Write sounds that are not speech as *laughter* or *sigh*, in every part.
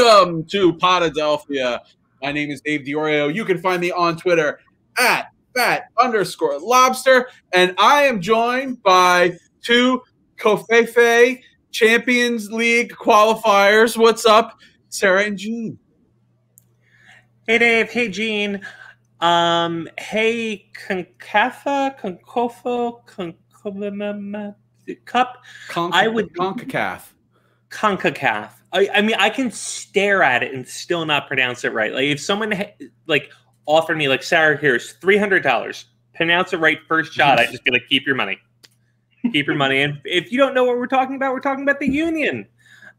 Welcome to Potadelphia. My name is Dave Diorio. You can find me on Twitter at fat underscore lobster. And I am joined by two Covfefe Champions League qualifiers. What's up, Sarah and Gene? Hey Dave, hey Gene. Um, hey Concafa, Concofo, Concofo, Cup. Conca- I would CONCACAF. CONCACAF. I, I mean, I can stare at it and still not pronounce it right. Like if someone ha- like offered me like Sarah, here's three hundred dollars, pronounce it right first shot. I'd just be like, keep your money, keep your money. And if you don't know what we're talking about, we're talking about the Union.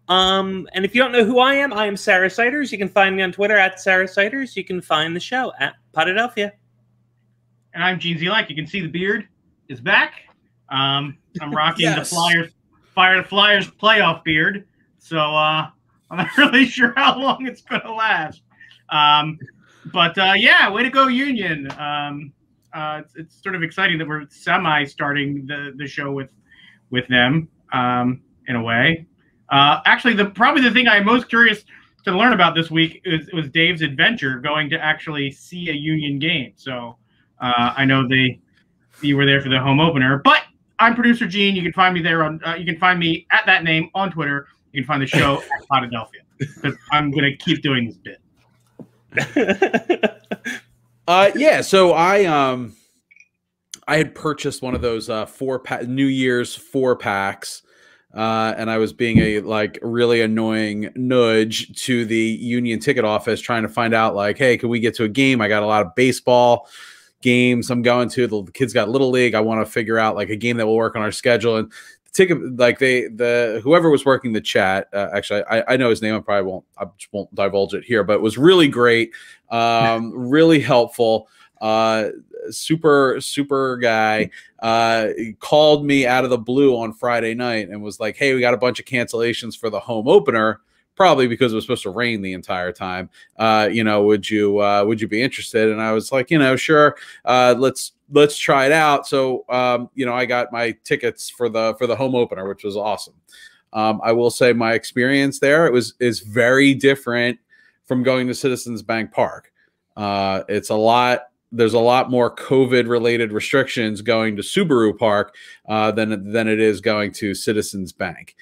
Um, and if you don't know who I am, I am Sarah Siders. You can find me on Twitter at Sarah Siders. You can find the show at Potadelphia. And I'm Gene Zelak. You can see the beard is back. Um, I'm rocking Yes. the Flyers, Fire the Flyers playoff beard. So uh, I'm not *laughs* really sure how long it's going to last. Um, but uh, yeah, way to go, Union. Um, uh, it's, it's sort of exciting that we're semi starting the, the show with with them um, in a way. Uh, actually, the probably the thing I'm most curious to learn about this week is, was Dave's adventure going to actually see a Union game. So uh, I know they you were there for the home opener, but I'm producer Gene. You can find me there on. Uh, you can find me at that name on Twitter. You can find the show at *laughs* Potadelphia because I'm gonna keep doing this bit. *laughs* Uh, yeah. So I um, I had purchased one of those uh four pack New Year's four packs. Uh, and I was being a like really annoying nudge to the union ticket office, trying to find out like, hey, can we get to a game? I got a lot of baseball games I'm going to. The, the kids got little league. I want to figure out like a game that will work on our schedule. And the ticket, like they, the whoever was working the chat, uh, actually, I, I know his name. I probably won't, I just won't divulge it here, but it was really great, um, *laughs* really helpful. Uh, super super guy uh called me out of the blue on friday night and was like hey we got a bunch of cancellations for the home opener probably because it was supposed to rain the entire time uh you know would you uh would you be interested? And i was like you know sure uh let's let's try it out. So um you know i got my tickets for the for the home opener which was awesome. Um i will say my experience there it was is very different from going to citizens bank park. Uh it's a lot there's a lot more COVID related restrictions going to Subaru Park uh, than than it is going to Citizens Bank.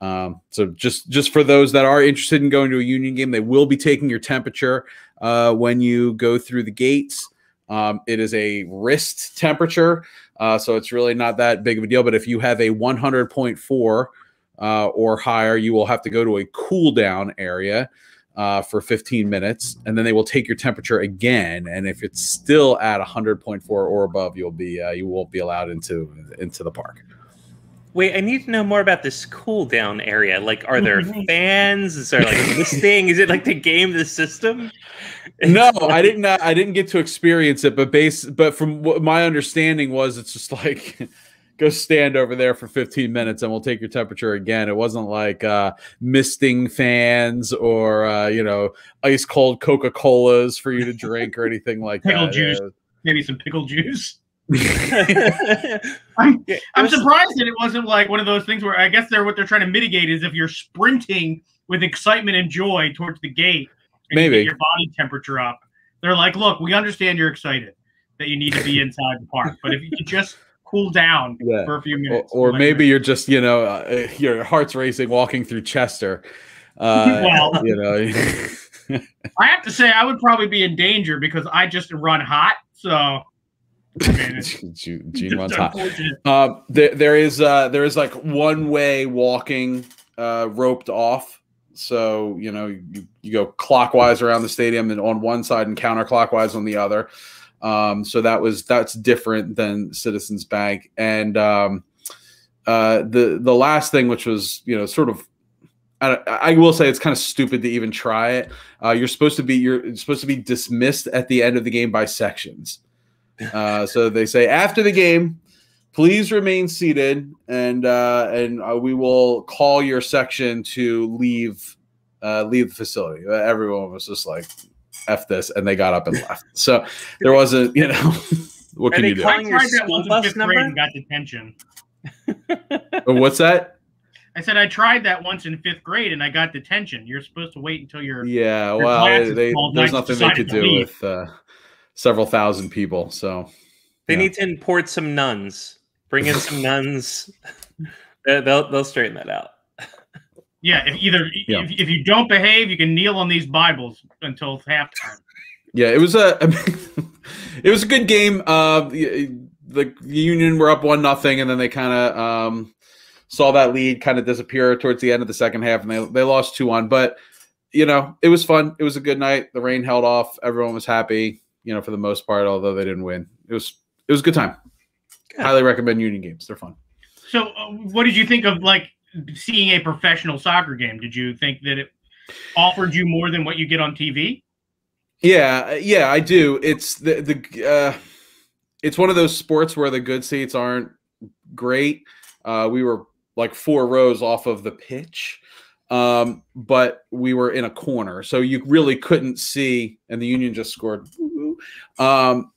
Um, so just just for those that are interested in going to a Union game, they will be taking your temperature uh, when you go through the gates. Um, it is a wrist temperature, uh, so it's really not that big of a deal. But if you have a 100.4 uh, or higher, you will have to go to a cool down area uh, for 15 minutes, and then they will take your temperature again. And if it's still at 100.4 or above, you'll be uh, you won't be allowed into into the park. Wait, I need to know more about this cool down area. Like, are there *laughs* fans? Is there like this *laughs* thing? Is it like the game the system? No, I didn't. Uh, I didn't get to experience it, but base. But from what my understanding was, it's just like *laughs* go stand over there for 15 minutes and we'll take your temperature again. It wasn't like uh, misting fans or uh, you know ice cold Coca Colas for you to drink or anything like Pickle that. juice. Uh, Maybe some pickle juice. *laughs* Yeah, I'm I'm surprised that it wasn't like one of those things where I guess they're what they're trying to mitigate is if you're sprinting with excitement and joy towards the gate, and you Maybe. get your body temperature up. They're like, look, we understand you're excited that you need to be *laughs* inside the park, but if you could just cool down Yeah. for a few minutes, or like- maybe you're just you know uh, *laughs* your heart's racing walking through Chester. Uh, Well- you know. I have to say I would probably be in danger because I just run hot. So I mean, it's Gene just runs hot. unfortunate. Um, there, there is uh, there is like one way walking uh, roped off. So you know you, you go clockwise around the stadium and on one side and counterclockwise on the other. Um, so that was that's different than Citizens Bank. And um, uh, the the last thing, which was you know sort of. I, I will say it's kind of stupid to even try it. Uh, you're supposed to be you're supposed to be dismissed at the end of the game by sections. Uh, so they say after the game, please remain seated, and uh, and uh, we will call your section to leave uh, leave the facility. Uh, Everyone was just like, "F this," and they got up and left. So there wasn't, you know, *laughs* what Are can you do? I your tried that once in bus fifth number? grade and got detention. Oh, What's that? I said I tried that once in fifth grade and I got detention. You're supposed to wait until you're Yeah, Your well, they, there's nothing they could do Leave. with uh, several thousand people. So They Yeah. need to import some nuns. Bring in some nuns. *laughs* They- They'll they'll straighten that out. yeah. If either Yeah. If, if you don't behave, you can kneel on these Bibles until halftime. yeah, it was a *laughs* it was a good game. Uh, the, the Union were up one nothing, and then they kind of um, saw that lead kind of disappear towards the end of the second half, and they they lost two one. But you know, it was fun. It was a good night. The rain held off. Everyone was happy. You know, for the most part, although they didn't win, it was it was a good time. Good. Highly recommend Union games. They're fun. So, uh, what did you think of like seeing a professional soccer game? Did you think that it offered you more than what you get on TV? Yeah, yeah, I do. It's the the uh, it's one of those sports where the good seats aren't great. Uh, we were like four rows off of the pitch, um, but we were in a corner, so you really couldn't see. And the Union just scored. Um,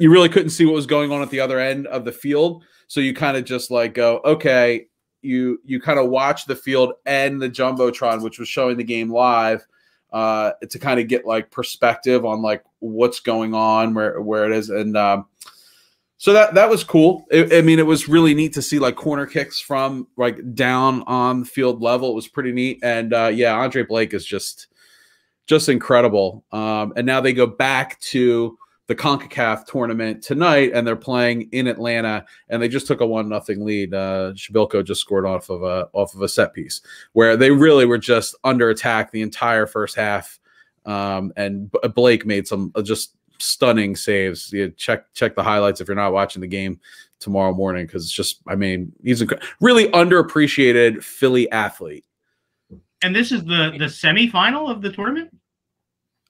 you really couldn't see what was going on at the other end of the field, so you kind of just like go, okay. You you kind of watch the field and the jumbotron, which was showing the game live uh, to kind of get like perspective on like what's going on, where where it is, and um, so that that was cool. I I mean, it was really neat to see like corner kicks from like down on field level. It was pretty neat, and uh, yeah, Andre Blake is just just incredible. Um, and now they go back to the Concacaf tournament tonight, and they're playing in Atlanta, and they just took a one nothing lead. Uh, Przybylko just scored off of a off of a set piece where they really were just under attack the entire first half. Um, and B- Blake made some uh, just stunning saves. You check check the highlights if you're not watching the game tomorrow morning because it's just I mean he's a really underappreciated Philly athlete. And this is the the semifinal of the tournament.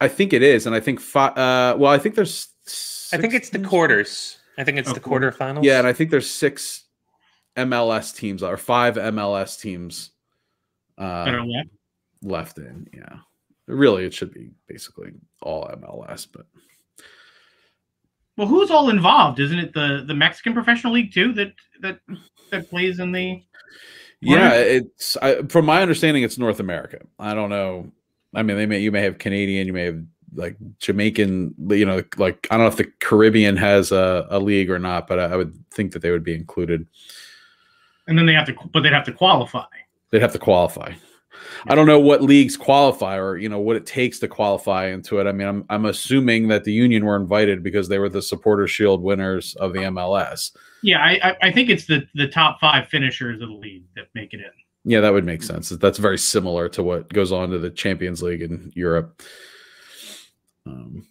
I think it is, and I think fi- uh, well I think there's I think it's the quarters. I think it's Oh, the cool. quarterfinals. Yeah, and I think there's six MLS teams or five MLS teams that are uh, left. left in. Yeah, really, it should be basically all MLS, but Well, who's all involved? Isn't it the the Mexican professional league too that that that plays in the? Yeah, Right. it's I, from my understanding, it's North America. I don't know. I mean, they may you may have Canadian, you may have like Jamaican. You know, like I don't know if the Caribbean has a, a league or not, but I, I would think that they would be included. And then they have to, but they'd have to qualify. They'd have to qualify. I don't know what leagues qualify or you know what it takes to qualify into it. I mean, I'm I'm assuming that the Union were invited because they were the Supporter Shield winners of the MLS. Yeah, I I, I think it's the the top five finishers of the league that make it in. Yeah, that would make sense. That's very similar to what goes on to the Champions League in Europe. Um,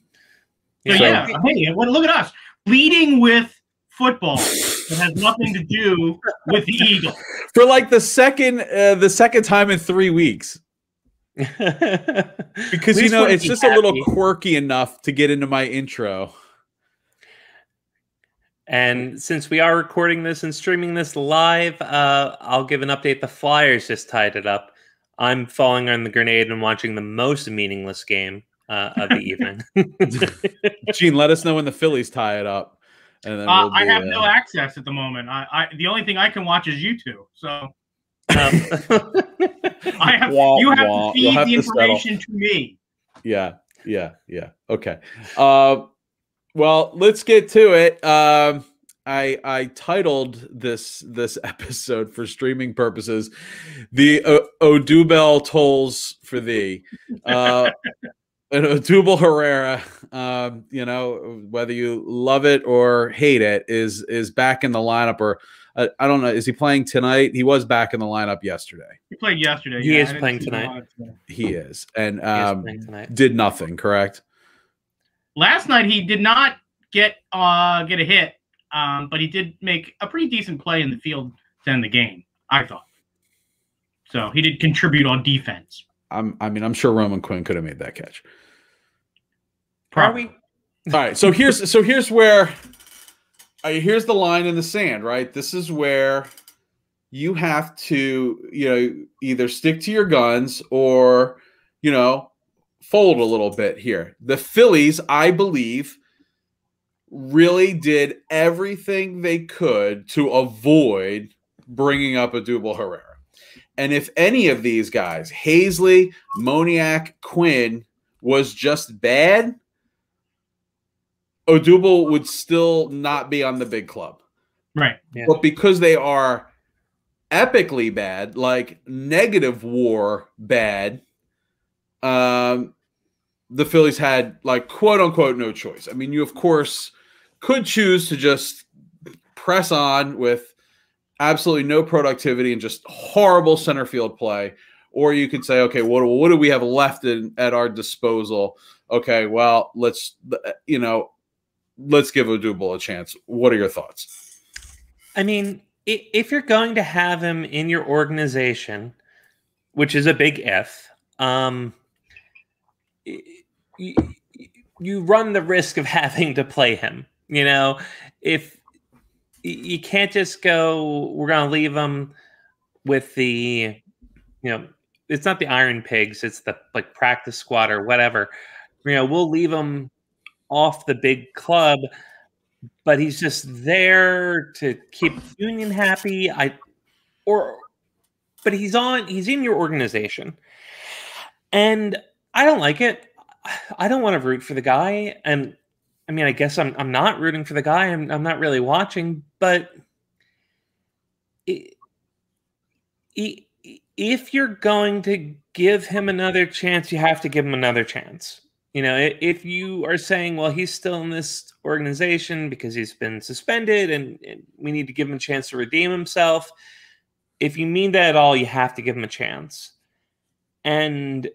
So Yeah. yeah, hey, what, look at us leading with football. It has nothing to do with the Eagles. *laughs* for like the second uh, the second time in three weeks *laughs* because you know it's be just a little quirky enough to get into my intro. And since we are recording this and streaming this live, uh, I'll give an update. The Flyers just tied it up. I'm falling on the grenade and watching the most meaningless game uh, of the *laughs* evening. *laughs* Gene, let us know when the Phillies tie it up. And then Uh, we'll I have uh, no access at the moment. I, I the only thing I can watch is you two. So Um, *laughs* I have Wah, you have wah. to You'll feed have the to settle. information to me. Yeah, yeah, yeah. Okay. Well, let's get to it. Um, I I titled this this *laughs* episode for streaming purposes, "The o- Odubel Tolls for Thee." Uh, and Odubel Herrera, um, you know, whether you love it or hate it, is is back in the lineup. Or uh, I don't know, is he playing tonight? He was back in the lineup yesterday. He played yesterday. He yeah, is playing tonight. He is, and he is um, tonight. did nothing. Correct. Last night he did not get uh get a hit, um, but he did make a pretty decent play in the field to end the game. I thought. So he did contribute on defense. I'm, I mean, I'm sure Roman Quinn could have made that catch. Probably. *laughs* All right, so here's so here's where uh, here's the line in the sand, right? This is where you have to, you know, either stick to your guns or, you know, fold a little bit here. The Phillies, I believe, really did everything they could to avoid bringing up Odubel Herrera. And if any of these guys, Haseley, Moniak, Quinn, was just bad, Odubel would still not be on the big club. Right. Yeah. But because they are epically bad, like negative war bad, um, the Phillies had like quote unquote no choice. I mean, you of course could choose to just press on with absolutely no productivity and just horrible center field play. Or you could say, okay, what, what do we have left in, at our disposal? Okay, well, let's, you know, let's give Odubel a chance. What are your thoughts? I mean, if you're going to have him in your organization, which is a big if, um, you run the risk of *laughs* having to play him. You know, if you can't just go, we're going to leave him with the, you know, it's not the Iron Pigs, it's the like practice squad or whatever. You know, we'll leave him off the big club but he's just there to keep union happy i or but he's on he's in your organization and i don't like it i don't want to root for the guy and i mean i guess i'm, I'm not rooting for the guy i'm, I'm not really watching but if you're going to give him another chance you have to give him another chance you know, if you are saying, well, he's still in this organization because he's been suspended and we need to give him a chance to redeem himself, if you mean that at all, you have to give him a chance. And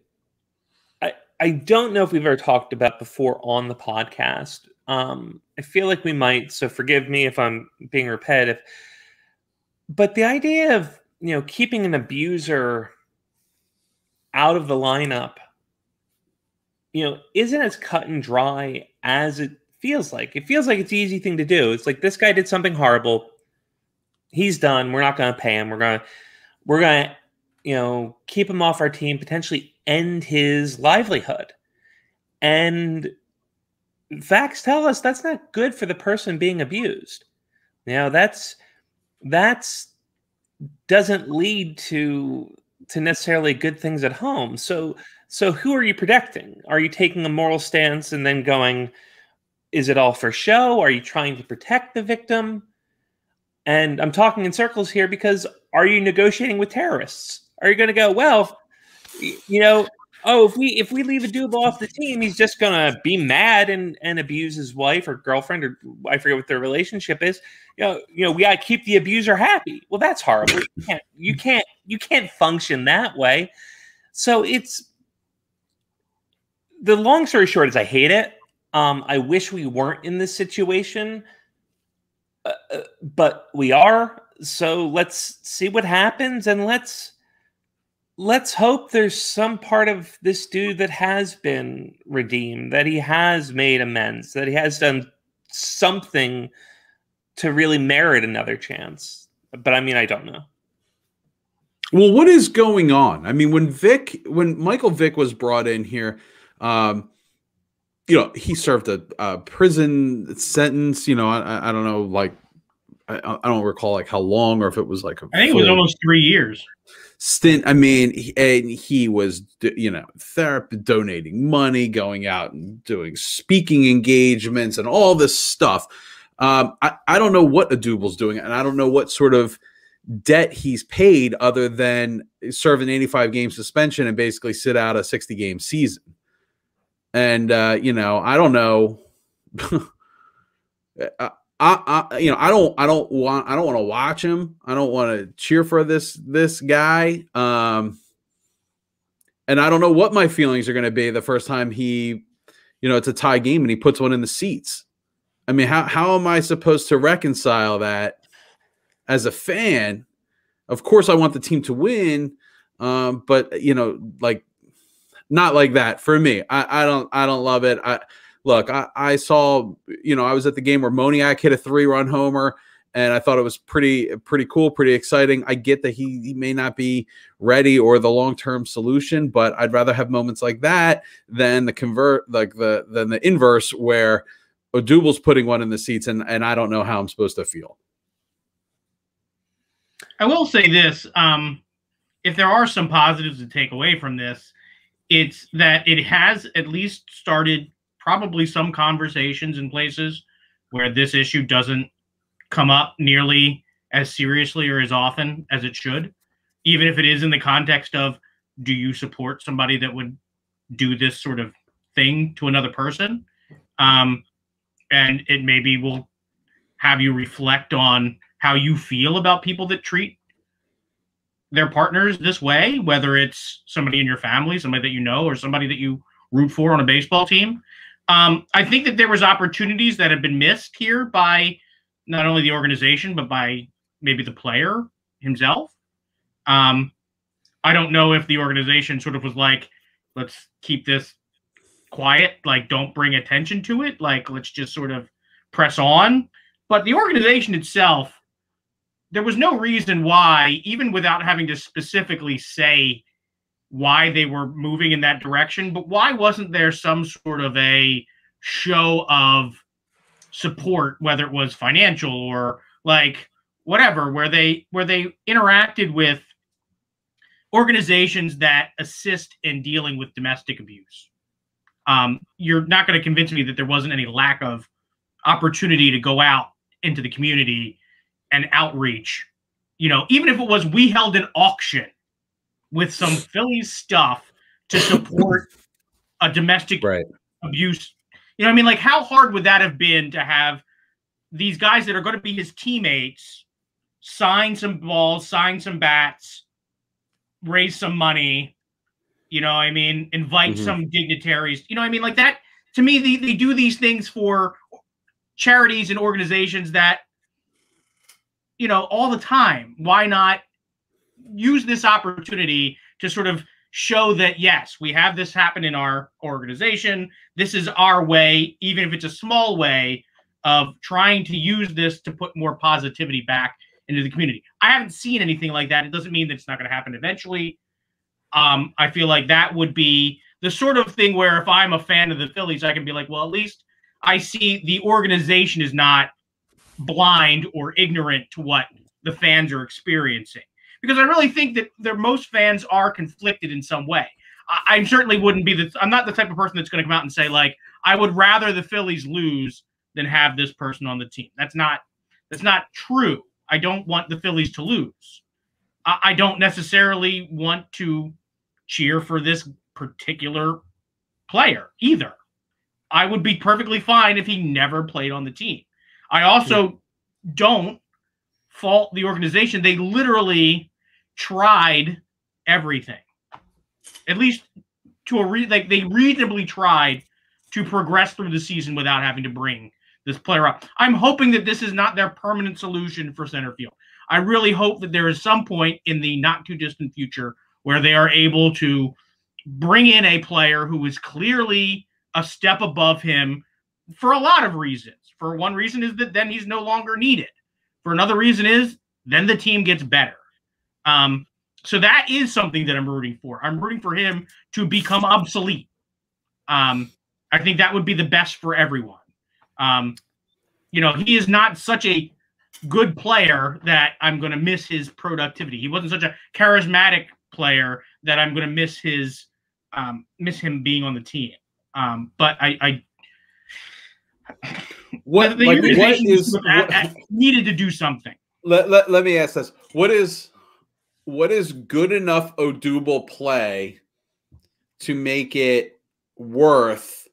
I, don't know if we've ever talked about before on the podcast. Um, I feel like we might, so forgive me if I'm being repetitive. But the idea of you know keeping an abuser out of the lineup you know, isn't as cut and dry as it feels like. It feels like it's the easy thing to do. It's like this guy did something horrible. He's done. We're not going to pay him. We're going to, we're going to, you know, keep him off our team, potentially end his livelihood. And facts tell us that's not good for the person being abused. Know, that's, that's, doesn't lead to to necessarily good things at home. So so who are you protecting? Are you taking a moral stance and then going, is it all for show? Are you trying to protect the victim? And I'm talking in circles here because are you negotiating with terrorists? Are you going to go, well, you know, oh, if we if we leave Odubel off the team, he's just going to be mad and and abuse his wife or girlfriend or I forget what their relationship is. You know, you know, we got to keep the abuser happy. Well, that's horrible. You can't you can't you can't function that way. So it's the long story short is I hate it. Um, I wish we weren't in this situation, uh, uh, but we are. So let's see what happens, and let's let's hope there's some part of this dude that has been redeemed, that he has made amends, that he has done something to really merit another chance. But I mean, I don't know. Well, what is going on? I mean, when Vic, when Michael Vick was brought in here, um, you know, he served a, a prison sentence. You know, I, I don't know, like I, I don't recall like how long or if it was like a I think it was almost three years. stint. I mean, he, and he was, you know, therapy, donating money, going out and doing speaking engagements and all this stuff. Um, I, I don't know what Odubel's doing, and I don't know what sort of debt he's paid other than serve an 85 game suspension and basically sit out a 60 game season. And uh, you know, I don't know. *laughs* I, I, you know, I don't, I don't want, I don't want to watch him. I don't want to cheer for this, this guy. Um, and I don't know what my feelings are going to be the first time he, you know, it's a tie game and he puts one in the seats. I mean, how, how am I supposed to reconcile that as a fan? Of course, I want the team to win, um, but you know, like not like that for me. I, I don't, I don't love it. I look, I, I saw, you know, I was at the game where Moniak hit a three-run homer, and I thought it was pretty, pretty cool, pretty exciting. I get that he, he may not be ready or the long-term solution, but I'd rather have moments like that than the convert, like the than the inverse where Odubel's putting one in the seats, and and I don't know how I'm supposed to feel. I will say this. Um, if there are some positives to take away from this, it's that it has at least started probably some conversations in places where this issue doesn't come up nearly as seriously or as often as it should, even if it is in the context of do you support somebody that would do this sort of thing to another person? Um, and it maybe will have you reflect on how you feel about people that treat their partners this way, whether it's somebody in your family, somebody that you know, or somebody that you root for on a baseball team. Um, I think that there was opportunities that have been missed here by not only the organization but by maybe the player himself. Um, I don't know if the organization sort of was like, let's keep this quiet, like don't bring attention to it, like let's just sort of press on. But the organization itself there was no reason why, even without having to specifically say why they were moving in that direction, but why wasn't there some sort of a show of support, whether it was financial or like whatever, where they where they interacted with organizations that assist in dealing with domestic abuse. Um, you're not going to convince me that there wasn't any lack of opportunity to go out into the community and outreach. You know, even if it was we held an auction with some Philly stuff to support a domestic right. abuse. You know, I mean, like how hard would that have been to have these guys that are going to be his teammates sign some balls, sign some bats, raise some money, you know, I mean, invite mm-hmm. some dignitaries, you know, I mean, like that to me, they, they do these things for charities and organizations that you know, all the time. Why not use this opportunity to sort of show that yes, we have this happen in our organization. This is our way, even if it's a small way of trying to use this to put more positivity back into the community. I haven't seen anything like that. It doesn't mean that it's not going to happen eventually. Um, I feel like that would be the sort of thing where if I'm a fan of the Phillies, I can be like, well, at least I see the organization is not blind or ignorant to what the fans are experiencing. Because I really think that there, most fans are conflicted in some way. I, I certainly wouldn't be the. I'm not the type of person that's going to come out and say like, I would rather the Phillies lose than have this person on the team. That's not. That's not true. I don't want the Phillies to lose. I, I don't necessarily want to cheer for this particular player either. I would be perfectly fine if he never played on the team. I also don't fault the organization. They literally tried everything, at least to a re- like they reasonably tried to progress through the season without having to bring this player up. I'm hoping that this is not their permanent solution for center field. I really hope that there is some point in the not too distant future where they are able to bring in a player who is clearly a step above him for a lot of reasons. For one reason is that then he's no longer needed. For another reason is then the team gets better. Um, so that is something that I'm rooting for. I'm rooting for him to become obsolete. Um, I think that would be the best for everyone. Um, you know, he is not such a good player that I'm going to miss his productivity. He wasn't such a charismatic player that I'm going to miss his um, miss him being on the team. Um, but I, I *sighs* what the like, what is what, needed to do something? Let, let, let me ask this: What is what is good enough Odubel play to make it worth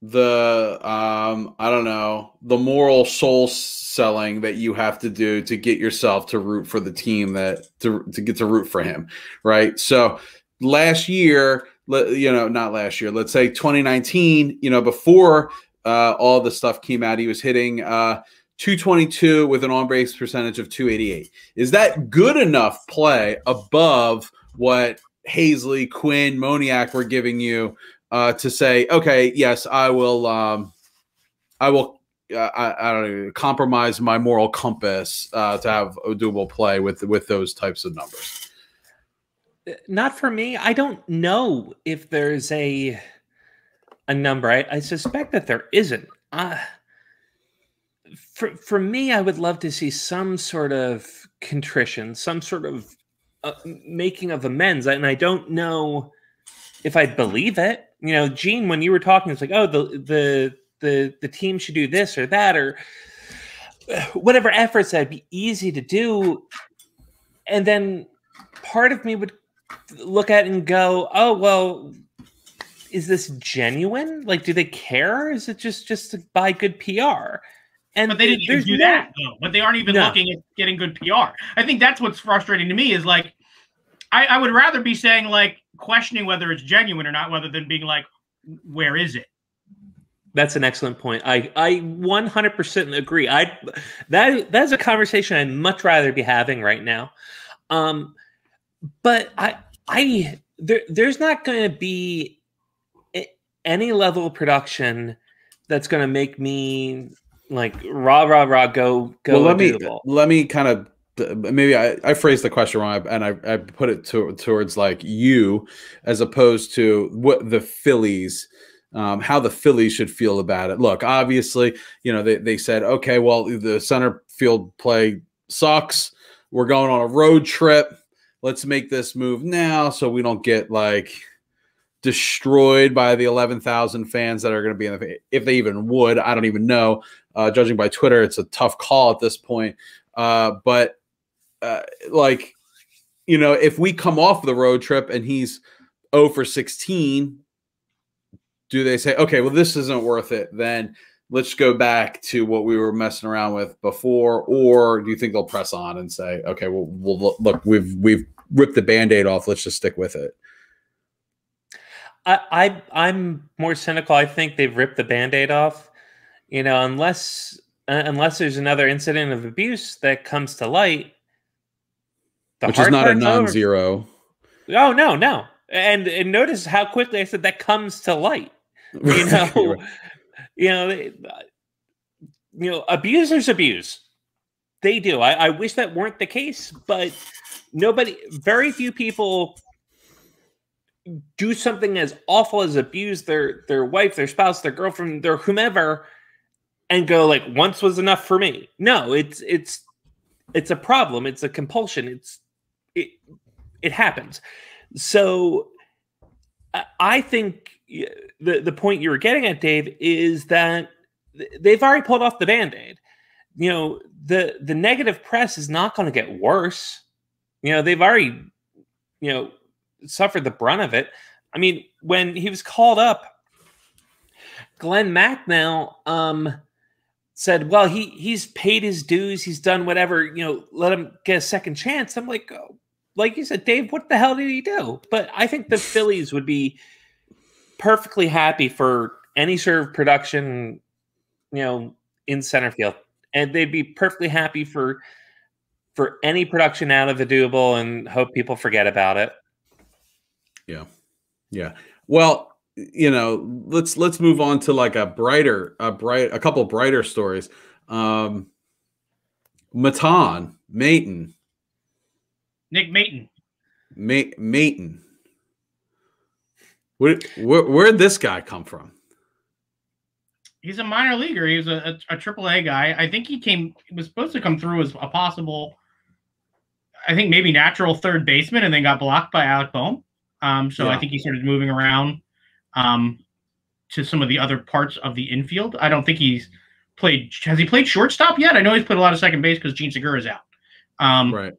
the um I don't know the moral soul selling that you have to do to get yourself to root for the team that to to get to root for him, right? So last year you know, not last year, let's say 2019, you know, before uh, all the stuff came out, he was hitting uh, 222 with an on base percentage of 288. Is that good enough play above what Haseley, Quinn, Moniak were giving you uh, to say, okay, yes, I will, um, I will, uh, I, I, don't know, compromise my moral compass uh, to have Odubel play with with those types of numbers not for me. I don't know if there's a a number. I, I suspect that there isn't. Uh, for for me, I would love to see some sort of contrition, some sort of uh, making of amends, and I don't know if I believe it. You know, Gene, when you were talking, it's like, oh, the the the the team should do this or that or whatever efforts that'd be easy to do, and then part of me would look at and go, oh well, is this genuine? Like, do they care? Is it just just to buy good PR? And but they didn't even do no, that though. But they aren't even no. looking at getting good PR. I think that's what's frustrating to me is like, I, I would rather be saying like questioning whether it's genuine or not, rather than being like, where is it? That's an excellent point. I I 100% agree. I that that's a conversation I'd much rather be having right now. Um, but I I there there's not going to be any level of production that's going to make me like rah rah rah go go. Well, let me let me kind of maybe I, I phrased the question wrong and I, I put it to, towards like you as opposed to what the Phillies um, how the Phillies should feel about it. Look, obviously, you know, they, they said, okay, well, the center field play sucks. We're going on a road trip. Let's make this move now so we don't get like destroyed by the 11,000 fans that are going to be in the, if they even would. I don't even know. Uh, judging by Twitter, it's a tough call at this point. Uh, but uh, like, you know, if we come off the road trip and he's 0 for 16, do they say, okay, well, this isn't worth it? Then let's go back to what we were messing around with before, or do you think they'll press on and say, okay, well, we'll look, we've we've ripped the band-aid off, let's just stick with it? I, I am more cynical. I think they've ripped the band-aid off. You know, unless uh, unless there's another incident of abuse that comes to light, which is not a non-zero. Over. Oh no, no. And and notice how quickly I said that comes to light. *laughs* *laughs* You know, you know, you know, abusers abuse. They do. I, I wish that weren't the case, but nobody, very few people do something as awful as abuse their their wife, their spouse, their girlfriend, their whomever, and go like once was enough for me. No, it's it's it's a problem. It's a compulsion. It's it it happens. So I think the the point you were getting at, Dave, is that they've already pulled off the band-aid. You know, the the negative press is not going to get worse. You know, they've already, you know, suffered the brunt of it. I mean, when he was called up, Glenn Macnow um, said, "Well, he he's paid his dues. He's done whatever. You know, let him get a second chance." I'm like, oh, like you said, Dave, what the hell did he do? But I think the Phillies would be perfectly happy for any sort of production, you know, in center field, and they'd be perfectly happy for for any production out of the Odubel, and hope people forget about it. Yeah, yeah. Well, you know, let's let's move on to like a brighter, a bright, a couple brighter stories. Um, Maton, Maton, Nick Maton, Ma- Maton. Where, where where'd this guy come from? He's a minor leaguer. He was a, a, triple a AAA guy. I think he came was supposed to come through as a possible, I think maybe natural third baseman, and then got blocked by Alec Bohm. Um, so yeah. I think he started moving around um, to some of the other parts of the infield. I don't think he's played. Has he played shortstop yet? I know he's played a lot of second base because Jean Segura is out. Um, right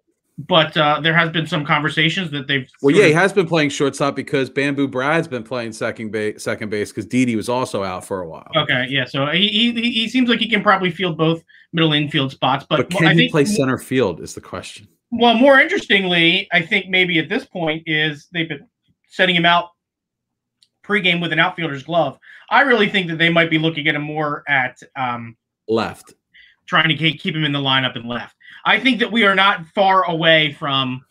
but uh, there has been some conversations that they've. Well, yeah, of... he has been playing shortstop because Bamboo Brad's been playing second base, second base because Didi was also out for a while. Okay, yeah, so he, he he seems like he can probably field both middle infield spots, but, but can I he think, play center field? Is the question. Well, more interestingly, I think maybe at this point is they've been setting him out pregame with an outfielder's glove. I really think that they might be looking at him more at um, left, trying to keep him in the lineup and left. I think that we are not far away from,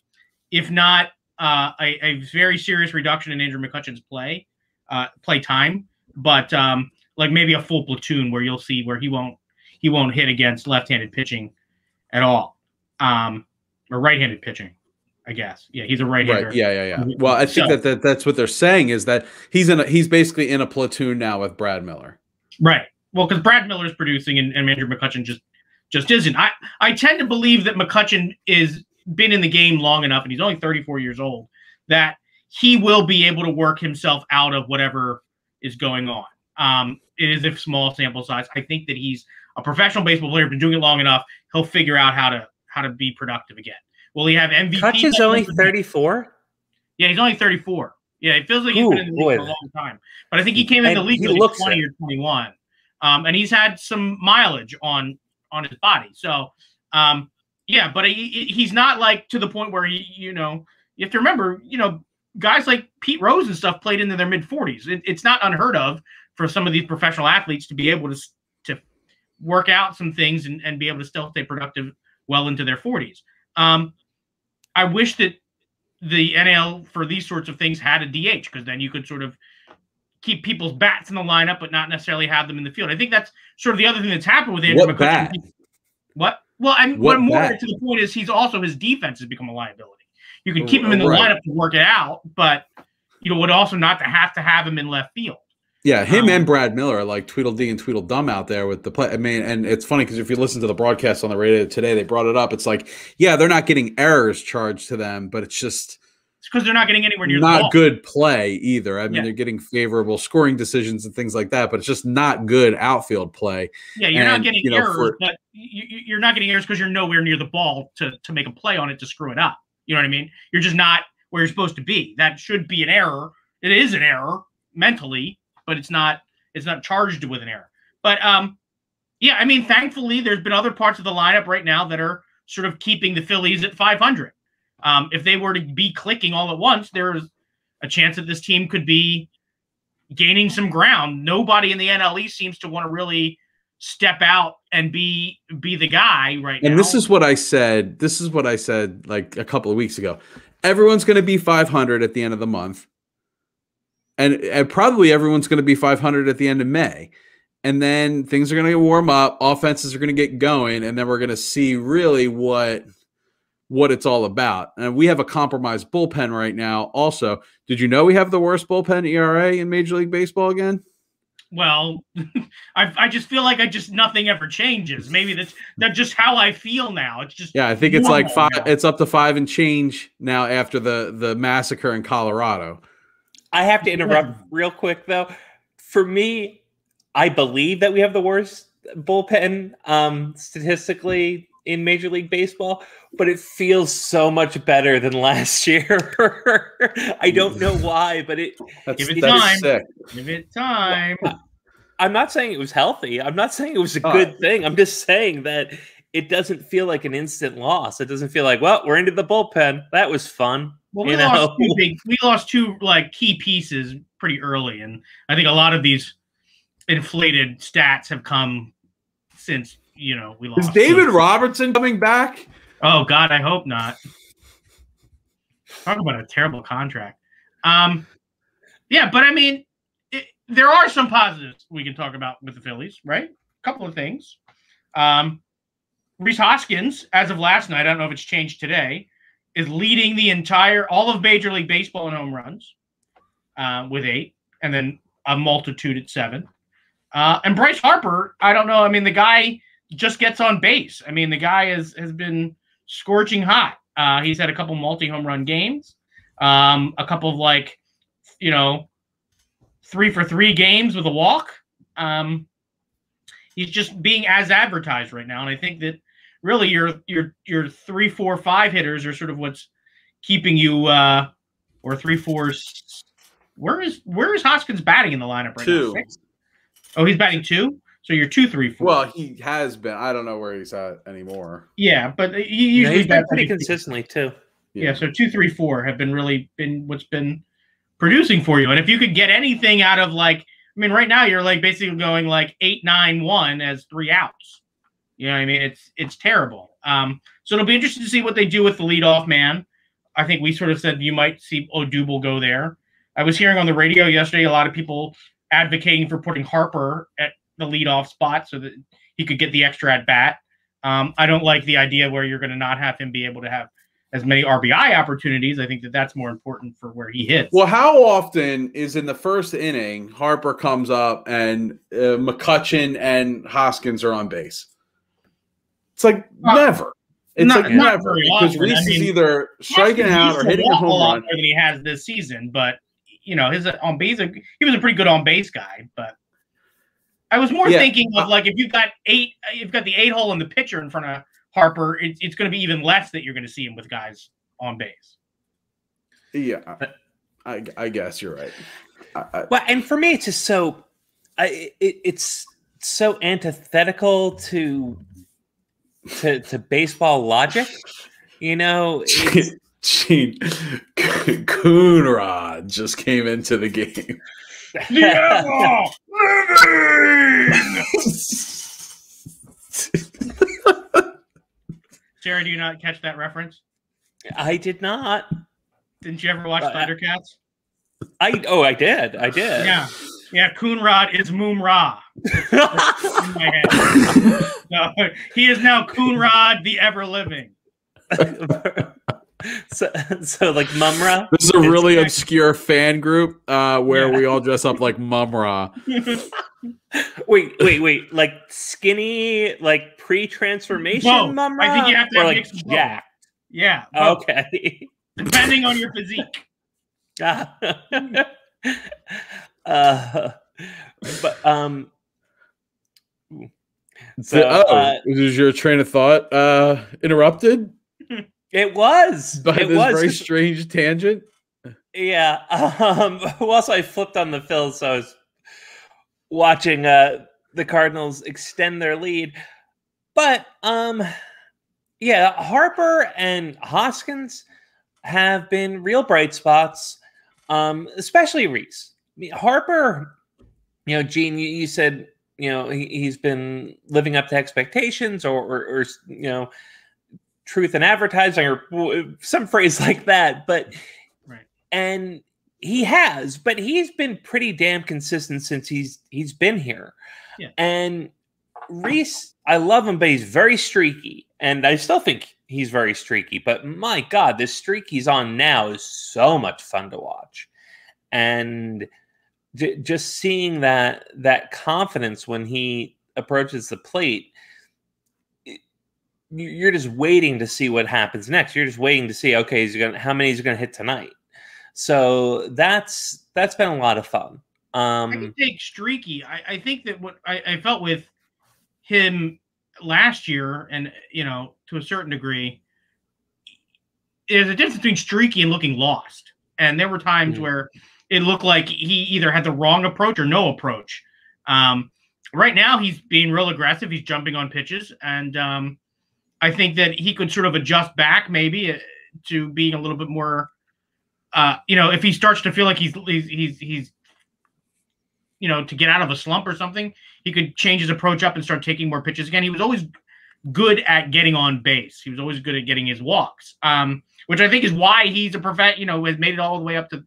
if not uh, a, a, very serious reduction in Andrew McCutchen's play, uh, play time, but um, like maybe a full platoon where you'll see where he won't he won't hit against left-handed pitching at all, um, or right-handed pitching. I guess. Yeah, he's a right-hander. Right. Yeah, yeah, yeah. Well, I think so, that, that that's what they're saying is that he's in a, he's basically in a platoon now with Brad Miller. Right. Well, because Brad Miller's producing and, and Andrew McCutchen just just isn't. I I tend to believe that McCutchen is been in the game long enough, and he's only 34 years old, that he will be able to work himself out of whatever is going on. Um, it is a small sample size. I think that he's a professional baseball player, been doing it long enough. He'll figure out how to how to be productive again. Will he have MVP? Kutch is only 34. Yeah, he's only 34. Yeah, it feels like he's Ooh, been in the league boy. for a long time. But I think he came in And the league when he was looks 20 it. or 21. Um, and he's had some mileage on on his body. So um, yeah, but he- he's not like to the point where he, you know, you have to remember, you know, guys like Pete Rose and stuff played into their mid 40s. It, it's not unheard of for some of these professional athletes to be able to to work out some things and, and be able to still stay productive well into their 40s. Um, I wish that the NL for these sorts of things had a DH because then you could sort of keep people's bats in the lineup, but not necessarily have them in the field. I think that's sort of the other thing that's happened with Andrew What McCutchen. bat? What? Well, I'm What what more bat? to the point is he's also his defense has become a liability. You can keep him in the right. lineup to work it out, but you know would also not to have to have him in left field. Yeah, him Um, and Brad Miller are like Tweedledee and Tweedledum out there with the play. I mean, and it's funny because if you listen to the broadcast on the radio today, they brought it up. It's like, yeah, they're not getting errors charged to them, but it's just It's because they're not getting anywhere near the ball. not good play either. I mean, Yeah. they're getting favorable scoring decisions and things like that, but it's just not good outfield play. Yeah, you're not getting you know, errors, for- but you, you- you're not getting errors because you're nowhere near the ball to to make a play on it to screw it up. You know what I mean? You're just not where you're supposed to be. That should be an error. It is an error mentally, but it's not. It's not charged with an error. But um, yeah, I mean, thankfully, there's been other parts of the lineup right now that are sort of keeping the Phillies at 500. Um, if they were to be clicking all at once, there's a chance that this team could be gaining some ground. Nobody in the NL East seems to want to really step out and be be the guy right now. And this is what I said. This is what I said like a couple of weeks ago. Everyone's going to be 500 at the end of the month. And, and probably everyone's going to be 500 at the end of May. And then things are going to warm up, offenses are going to get going, and then we're going to see really what what it's all about. And we have a compromised bullpen right now. Also, did you know we have the worst bullpen ERA in Major League Baseball again? well, *laughs* I, I just feel like I just nothing ever changes. Maybe that's that's just how I feel now. It's just Yeah, I think it's like five. now. It's up to five and change now after the the massacre in Colorado. I have to interrupt real quick though. For me, I believe that we have the worst bullpen um, statistically in Major League Baseball, but it feels so much better than *laughs* last year. I don't know *laughs* why, but it. That's, Give it time. sick. give it time. I'm not saying it was healthy. I'm not saying it was a Oh. good thing. I'm just saying that it doesn't feel like an instant loss. It doesn't feel like, well, we're into the bullpen. That was fun. Well, we You lost know? two big. We lost two like key pieces pretty early, and I think a lot of these inflated stats have come since you know we lost. Is David Robertson coming back? Oh God, I hope not. Talk about a terrible contract. Um, yeah, but I mean, it, there are some positives we can talk about with the Phillies, right? A couple of things. Um, Rhys Hoskins, as of last night, I don't know if it's changed today, is leading the entire all of Major League Baseball in home runs uh, with eight, and then a multitude at seven. Uh, and Bryce Harper, I don't know. I mean, the guy just gets on base. I mean, the guy has has been scorching hot. Uh, he's had a couple multi home run games, um, a couple of like, you know, three for three games with a walk. Um, he's just being as advertised right now, and I think that really your your your three, four, five hitters are sort of what's keeping you, uh, or three, fours. Where is where is Hoskins batting in the lineup right Two. now? Six? Oh, he's batting two. So you're two, three, four. Well, he has been. I don't know where he's at anymore. yeah, but he Yeah, usually he's been pretty consistently too. Yeah, so two, three, four have been really been what's been producing for you. And if you could get anything out of like, I mean, right now you're like basically going like eight, nine, one as three outs. You know what I mean? It's it's terrible. Um, so it'll be interesting to see what they do with the leadoff man. I think we sort of said you might see Odubel go there. I was hearing on the radio yesterday a lot of people advocating for putting Harper at the leadoff spot so that he could get the extra at bat. Um, I don't like the idea where you're going to not have him be able to have as many RBI opportunities. I think that that's more important for where he hits. Well, how often is in the first inning Harper comes up and uh, McCutchen and Hoskins are on base? It's like Uh, never. It's Not- like not never because often. Rhys I is either striking out or hitting a walk home lot run. than he has this season, but you know his on base. He was a pretty good on base guy, but I was more Yeah. thinking of like if you've got eight, you've got the eight hole in the pitcher in front of Harper. It, it's going to be even less that you're going to see him with guys on base. Yeah, I, I guess you're right. I, I, Well, and for me, it's just so I, it, it's so antithetical to to to baseball logic. You know, it's, *laughs* Gene Coonrod just came into the game. Diego living! Sarah, do you not catch that reference? I did not. Didn't you ever watch Uh, Thundercats? I oh, I did. I did. Yeah, yeah. Coonrod is Moon *laughs* Ra. *laughs* in my head. No, he is now Coonrod, the ever living. *laughs* so, so like Mumm-Ra. This is a really like- obscure fan group uh, where Yeah. we all dress up like Mumm-Ra. *laughs* Wait, wait, wait. Like skinny, like pre-transformation Both. Mumm-Ra. I think you have to or have like mixed jacked. yeah, both, Okay. *laughs* depending on your physique. uh, but um. So, So, oh, uh, is your train of thought uh, interrupted *laughs* it was. by it this was. very strange tangent? Yeah. *laughs* Um, also, I flipped on the Phils, so I was watching uh, the Cardinals extend their lead. But um, yeah, Harper and Hoskins have been real bright spots, um, especially Rhys. I mean, Harper, you know, Gene, you, you said you know he, he's been living up to expectations, or, or, or you know, truth in advertising, or some phrase *laughs* like that. But Right. and he has, but he's been pretty damn consistent since he's he's been here. Yeah. And Rhys, I love him, but he's very streaky, and I still think he's very streaky. But my God, this streak he's on now is so much fun to watch, and j- just seeing that that confidence when he approaches the plate. it- you- You're just waiting to see what happens next. You're just waiting to see, okay, he's gonna how many he's gonna hit tonight. So that's that's been a lot of fun. I Um, can take streaky. I, I think that what I, I felt with him last year, and you know, to a certain degree, there's a difference between streaky and looking lost. And there were times Mhm. where it looked like he either had the wrong approach or no approach. Um, right now, he's being real aggressive. He's jumping on pitches, and um, I think that he could sort of adjust back maybe uh, to being a little bit more. Uh, you know, if he starts to feel like he's he's he's, he's you know, to get out of a slump or something, he could change his approach up and start taking more pitches again. He was always good at getting on base. He was always good at getting his walks, um, which I think is why he's a perfect, you know, has made it all the way up to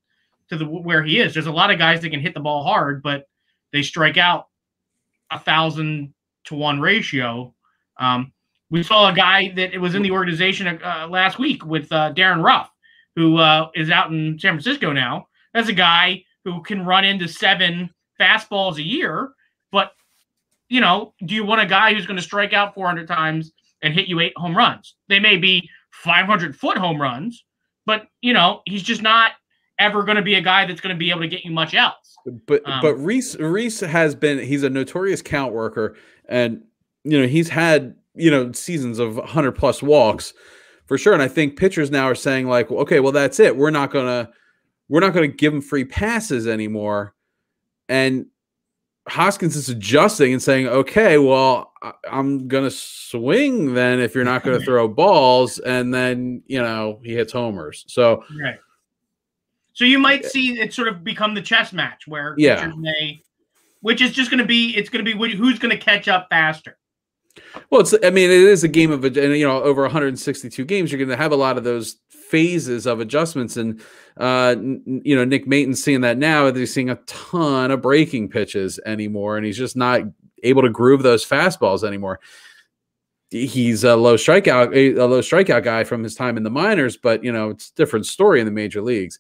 to the where he is. There's a lot of guys that can hit the ball hard, but they strike out a thousand to one ratio. Um, we saw a guy that it was in the organization uh, last week with uh, Darin Ruf, who uh, is out in San Francisco now. That's a guy who can run into seven fastballs a year. But you know, do you want a guy who's going to strike out 400 times and hit you eight home runs? They may be 500 foot home runs, but you know, he's just not ever going to be a guy that's going to be able to get you much else. But Um, but Rhys Rhys has been he's a notorious count worker, and you know he's had you know seasons of 100 plus walks for sure. And I think pitchers now are saying like, okay, well that's it. We're not gonna we're not gonna give him free passes anymore. And Hoskins is adjusting and saying, okay, well I, I'm gonna swing then if you're not gonna *laughs* throw balls, and then you know he hits homers. So Right. So you might see it sort of become the chess match where Yeah. may, which is just going to be it's going to be who's going to catch up faster. Well, it's I mean it is a game of and you know over 162 games you're going to have a lot of those phases of adjustments and uh you know Nick Maton's seeing that now that he's seeing a ton of breaking pitches anymore and he's just not able to groove those fastballs anymore. He's a low strikeout a, a low strikeout guy from his time in the minors, but you know it's a different story in the major leagues.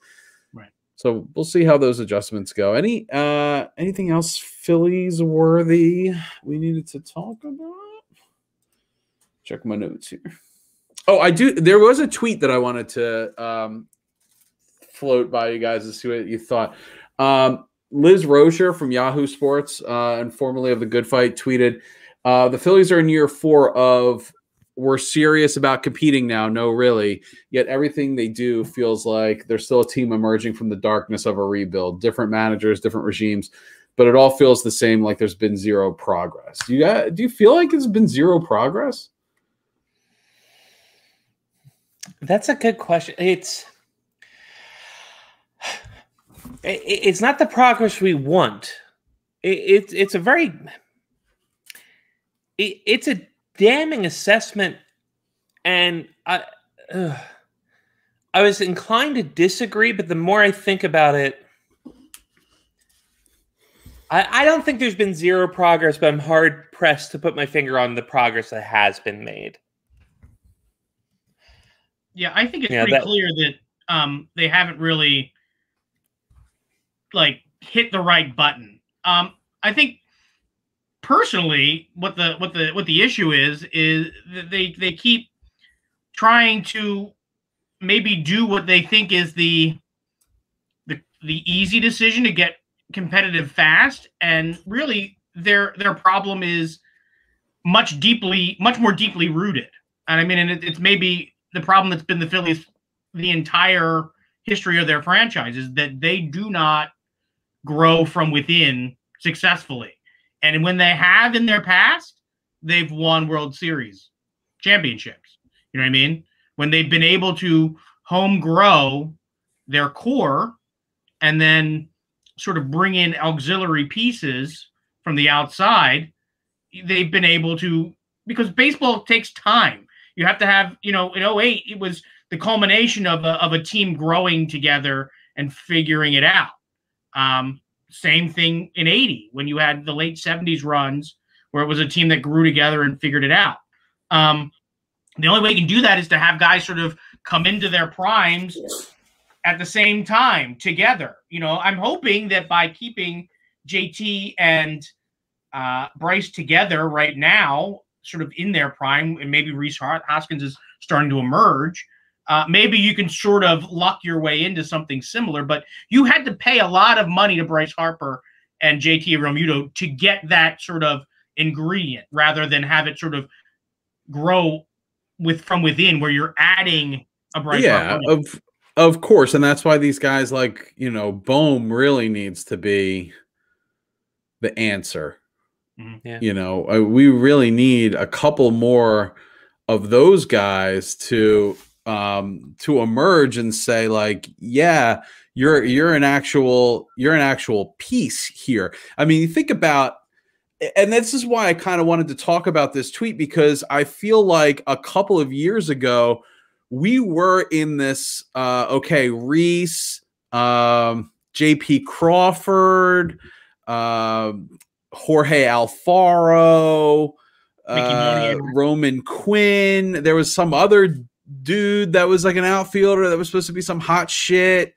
So we'll see how those adjustments go. Any uh anything else Phillies worthy we needed to talk about? Check my notes here. Oh, I do. There was a tweet that I wanted to um, float by you guys to see what you thought. Um, Liz Roscher from Yahoo Sports uh, and formerly of the Good Phight tweeted, uh, "The Phillies are in year four of we're serious about competing now. No, really. Yet everything they do feels like they're still a team emerging from the darkness of a rebuild. Different managers, different regimes." But it all feels the same, like there's been zero progress. Do you do you feel like it's been zero progress? That's a good question. It's it's not the progress we want. It's it's a very it's a damning assessment, and I uh, I was inclined to disagree, but the more I think about it, I, I don't think there's been zero progress, but I'm hard pressed to put my finger on the progress that has been made. Yeah, I think it's yeah, pretty that, clear that um, they haven't really like hit the right button. Um, I think personally, what the what the what the issue is is that they they keep trying to maybe do what they think is the the the easy decision to get competitive fast, and really their their problem is much deeply much more deeply rooted. And I mean, and it, it's maybe the problem that's been the Phillies the entire history of their franchise is that they do not grow from within successfully. And when they have in their past, they've won World Series championships. You know what I mean? When they've been able to home grow their core and then sort of bring in auxiliary pieces from the outside, they've been able to because baseball takes time. You have to have, you know, in 08, it was the culmination of a, of a team growing together and figuring it out. Um, same thing in 80 when you had the late 70s runs where it was a team that grew together and figured it out. Um, the only way you can do that is to have guys sort of come into their primes at the same time together. You know, I'm hoping that by keeping JT and uh, Bryce together right now, sort of in their prime, and maybe Rhys Hoskins is starting to emerge, uh, maybe you can sort of luck your way into something similar, but you had to pay a lot of money to Bryce Harper and JT Realmuto to get that sort of ingredient rather than have it sort of grow with from within where you're adding a Bryce yeah, Harper. Of of course, and that's why these guys like, you know, Bohm really needs to be the answer. Mm-hmm. Yeah. You know, uh, we really need a couple more of those guys to um, to emerge and say like, yeah, you're you're an actual you're an actual piece here. I mean, you think about and this is why I kind of wanted to talk about this tweet because I feel like a couple of years ago we were in this uh okay, Rhys, um, JP Crawford, uh, Jorge Alfaro, uh, Roman Quinn. There was some other dude that was like an outfielder that was supposed to be some hot shit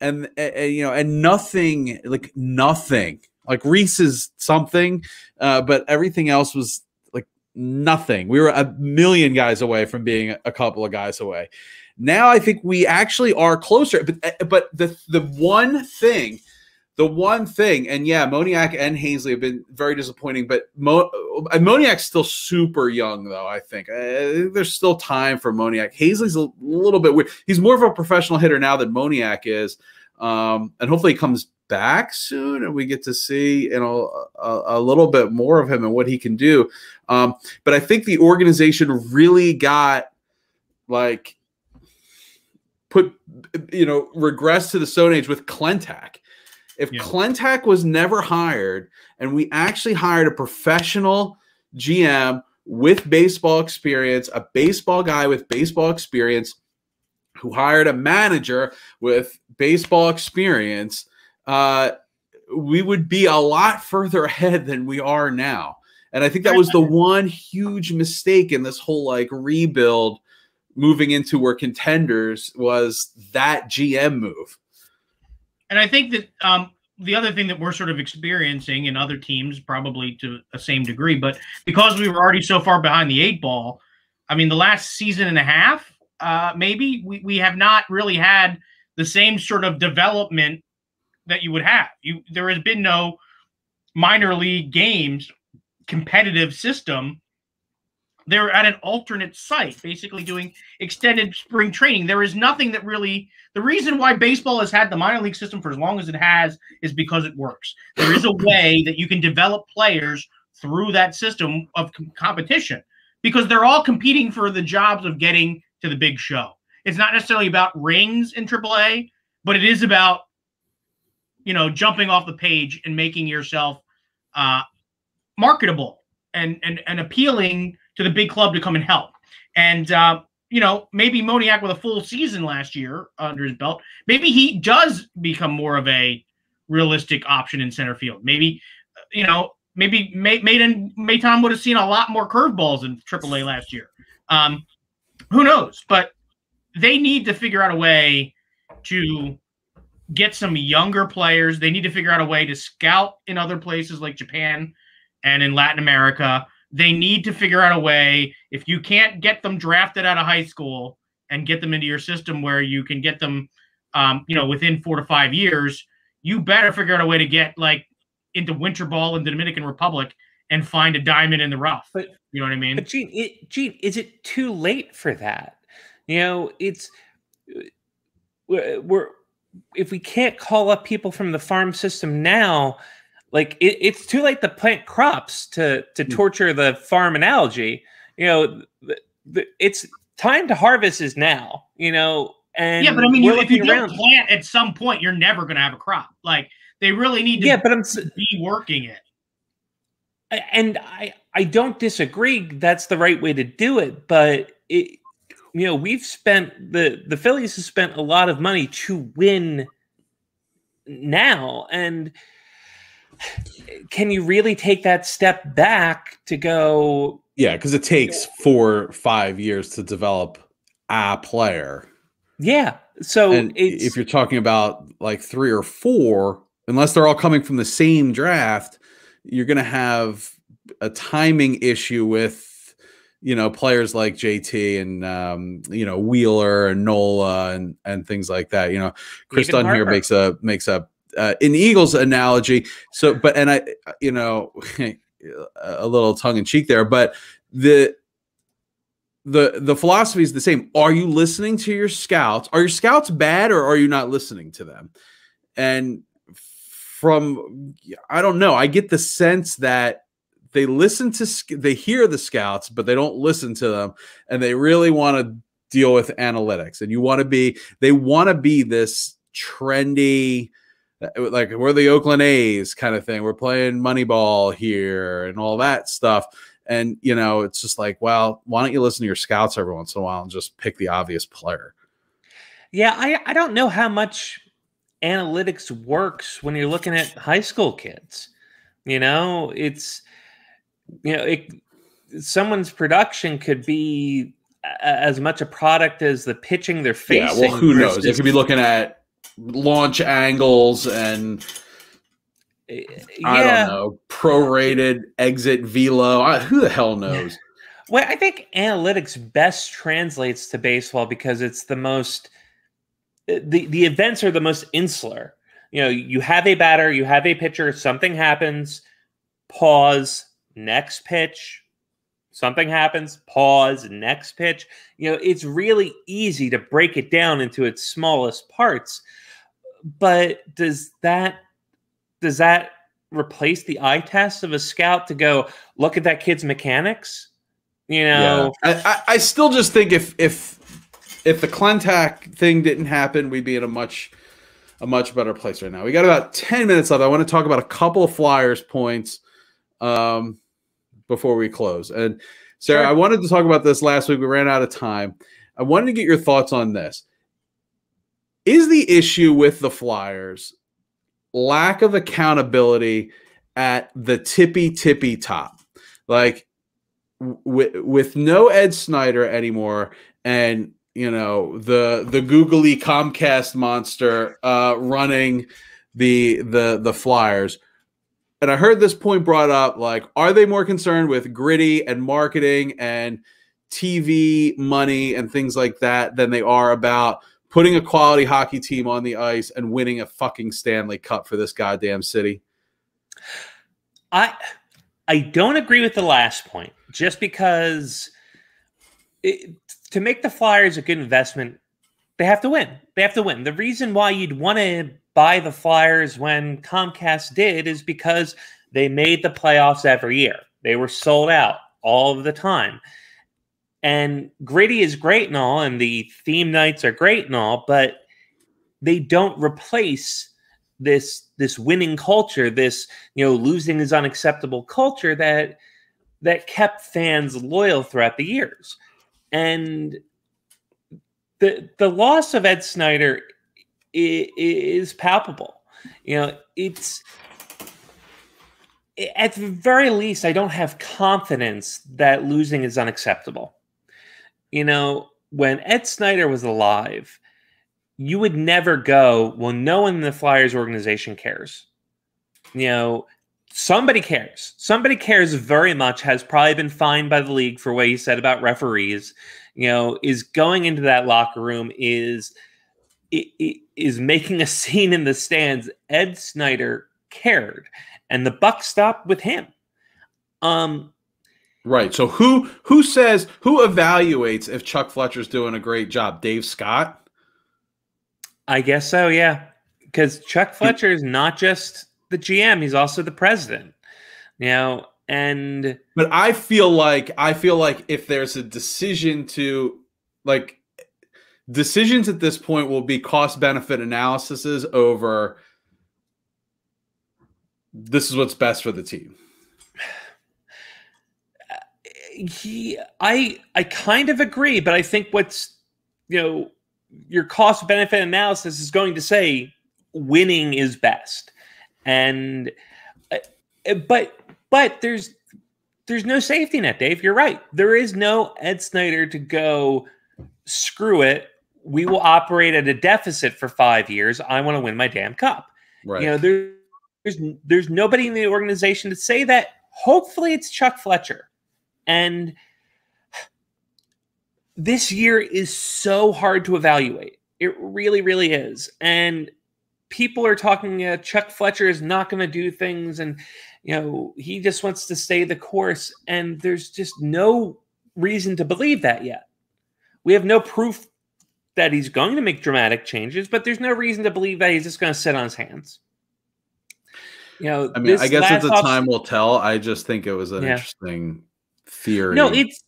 and, and you know and nothing like nothing. Like Rhys is something uh, but everything else was like nothing. We were a million guys away from being a couple of guys away. Now i think we actually are closer but but the the one thing the one thing, and yeah, Moniak and Haseley have been very disappointing, but Mo- Moniak's still super young, though. I think uh, there's still time for Moniak. Haseley's a little bit weird. He's more of a professional hitter now than Moniak is, um, and hopefully he comes back soon, and we get to see you know a, a little bit more of him and what he can do. Um, but I think the organization really got like put you know regress to the Stone Age with Klentak if yeah. Klentak was never hired and we actually hired a professional GM with baseball experience, a baseball guy with baseball experience who hired a manager with baseball experience, uh, we would be a lot further *laughs* ahead than we are now. And I think that was the *laughs* one huge mistake in this whole like rebuild moving into where contenders was that GM move. And I think that um, the other thing that we're sort of experiencing in other teams, probably to a same degree, but because we were already so far behind the eight ball, I mean, the last season and a half, uh, maybe we, we have not really had the same sort of development that you would have. You there has been no minor league games competitive system. They're at an alternate site, basically doing extended spring training. There is nothing that really. The reason why baseball has had the minor league system for as long as it has is because it works. There is a *laughs* way that you can develop players through that system of com- competition because they're all competing for the jobs of getting to the big show. It's not necessarily about rings in AAA, but it is about you know jumping off the page and making yourself uh, marketable and, and and appealing to the big club to come and help. And uh, you know, maybe Moniak with a full season last year under his belt, maybe he does become more of a realistic option in center field. Maybe, you know, maybe May- Maiden Maton would have seen a lot more curveballs in AAA last year. Um, who knows? But they need to figure out a way to get some younger players. They need to figure out a way to scout in other places like Japan and in Latin America. They need to figure out a way if you can't get them drafted out of high school and get them into your system where you can get them, um, you know, within four to five years. You better figure out a way to get like into winter ball in the Dominican Republic and find a diamond in the rough. But you know what I mean? But Gene, it, Gene, is it too late for that? You know, it's we're, we're if we can't call up people from the farm system now, like it, it's too late to plant crops to to Hmm. torture the farm analogy. You know, the, the, it's time to harvest is now. You know, and yeah, but I mean, you, if you don't plant at some point, you're never going to have a crop. Like they really need to yeah, but I'm be working it. and I I don't disagree. That's the right way to do it, but it you know we've spent the the Phillies have spent a lot of money to win now, and can you really take that step back to go? Yeah, because it takes four, five years to develop a player. Yeah, so if you're talking about like three or four, unless they're all coming from the same draft, you're going to have a timing issue with you know players like JT and um, you know Wheeler and Nola and and things like that. You know, Chris Even Dunn here makes a makes a uh, an Eagles analogy. So, but and I, you know, *laughs* a little tongue in cheek there, but the the the philosophy is the same. Are you listening to your scouts? Are your scouts bad or are you not listening to them? And from I don't know, I get the sense that they listen to they hear the scouts, but they don't listen to them, and they really want to deal with analytics. And you want to be they want to be this trendy Uh, like we're the Oakland A's kind of thing. We're playing Moneyball here and all that stuff. And you know, it's just like, well, why don't you listen to your scouts every once in a while and just pick the obvious player? yeah, I I don't know how much analytics works when you're looking at high school kids. You know, it's you know, it, someone's production could be as much a product as the pitching they're facing. Yeah, well, who knows? Versus- could be looking at launch angles and yeah, I don't know, prorated exit velo. I, who the hell knows? *laughs* Well, I think analytics best translates to baseball because it's the most the the events are the most insular. You know, you have a batter, you have a pitcher, something happens, pause, next pitch, something happens, pause, next pitch. You know, it's really easy to break it down into its smallest parts. But does that does that replace the eye test of a scout to go look at that kid's mechanics? You know, I, I, I still just think if if if the Klentak thing didn't happen, we'd be in a much a much better place right now. We got about ten minutes left. I want to talk about a couple of Flyers points um, before we close. And Sarah, Sure. I wanted to talk about this last week. We ran out of time. I wanted to get your thoughts on this. Is the issue with the Flyers lack of accountability at the tippy tippy top? Like with with no Ed Snider anymore, and you know the the googly Comcast monster uh, running the the the Flyers. And I heard this point brought up like, are they more concerned with gritty and marketing and TV money and things like that than they are about putting a quality hockey team on the ice and winning a fucking Stanley Cup for this goddamn city. I I don't agree with the last point. Just because it, to make the Flyers a good investment, they have to win. They have to win. The reason why you'd want to buy the Flyers when Comcast did is because they made the playoffs every year. They were sold out all of the time. And Gritty is great and all, and the theme nights are great and all, but they don't replace this this winning culture, this you know losing is unacceptable culture that that kept fans loyal throughout the years. And the the loss of Ed Snider is, is palpable. You know, it's at the very least, I don't have confidence that losing is unacceptable. You know, when Ed Snider was alive, you would never go, well, no one in the Flyers organization cares. You know, somebody cares. Somebody cares very much, has probably been fined by the league for what he said about referees, you know, is going into that locker room, is is making a *laughs* scene in the stands. Ed Snider cared and the buck stopped with him. Um, right. So who who says who evaluates if Chuck Fletcher's doing a great job? Dave Scott. I guess so. Yeah, because Chuck Fletcher is not just the GM; he's also the president. You know, and but I feel like I feel like if there's a decision to like decisions at this point will be cost benefit analyses over this is what's best for the team. He, I, I kind of agree, but I think what's, you know, your cost benefit analysis is going to say winning is best, and, uh, but, but there's, there's no safety net, Dave. You're right. There is no Ed Snider to go. Screw it. We will operate at a deficit for five years. I want to win my damn cup. Right. You know, there, there's there's nobody in the organization to say that. Hopefully, it's Chuck Fletcher. And this year is so hard to evaluate. It really, really is. And people are talking. Uh, Chuck Fletcher is not going to do things, and you know he just wants to stay the course. And there's just no reason to believe that yet. We have no proof that he's going to make dramatic changes, but there's no reason to believe that he's just going to sit on his hands you know, I mean, I guess at the time will tell. I just think it was an yeah. interesting theory. No, it's.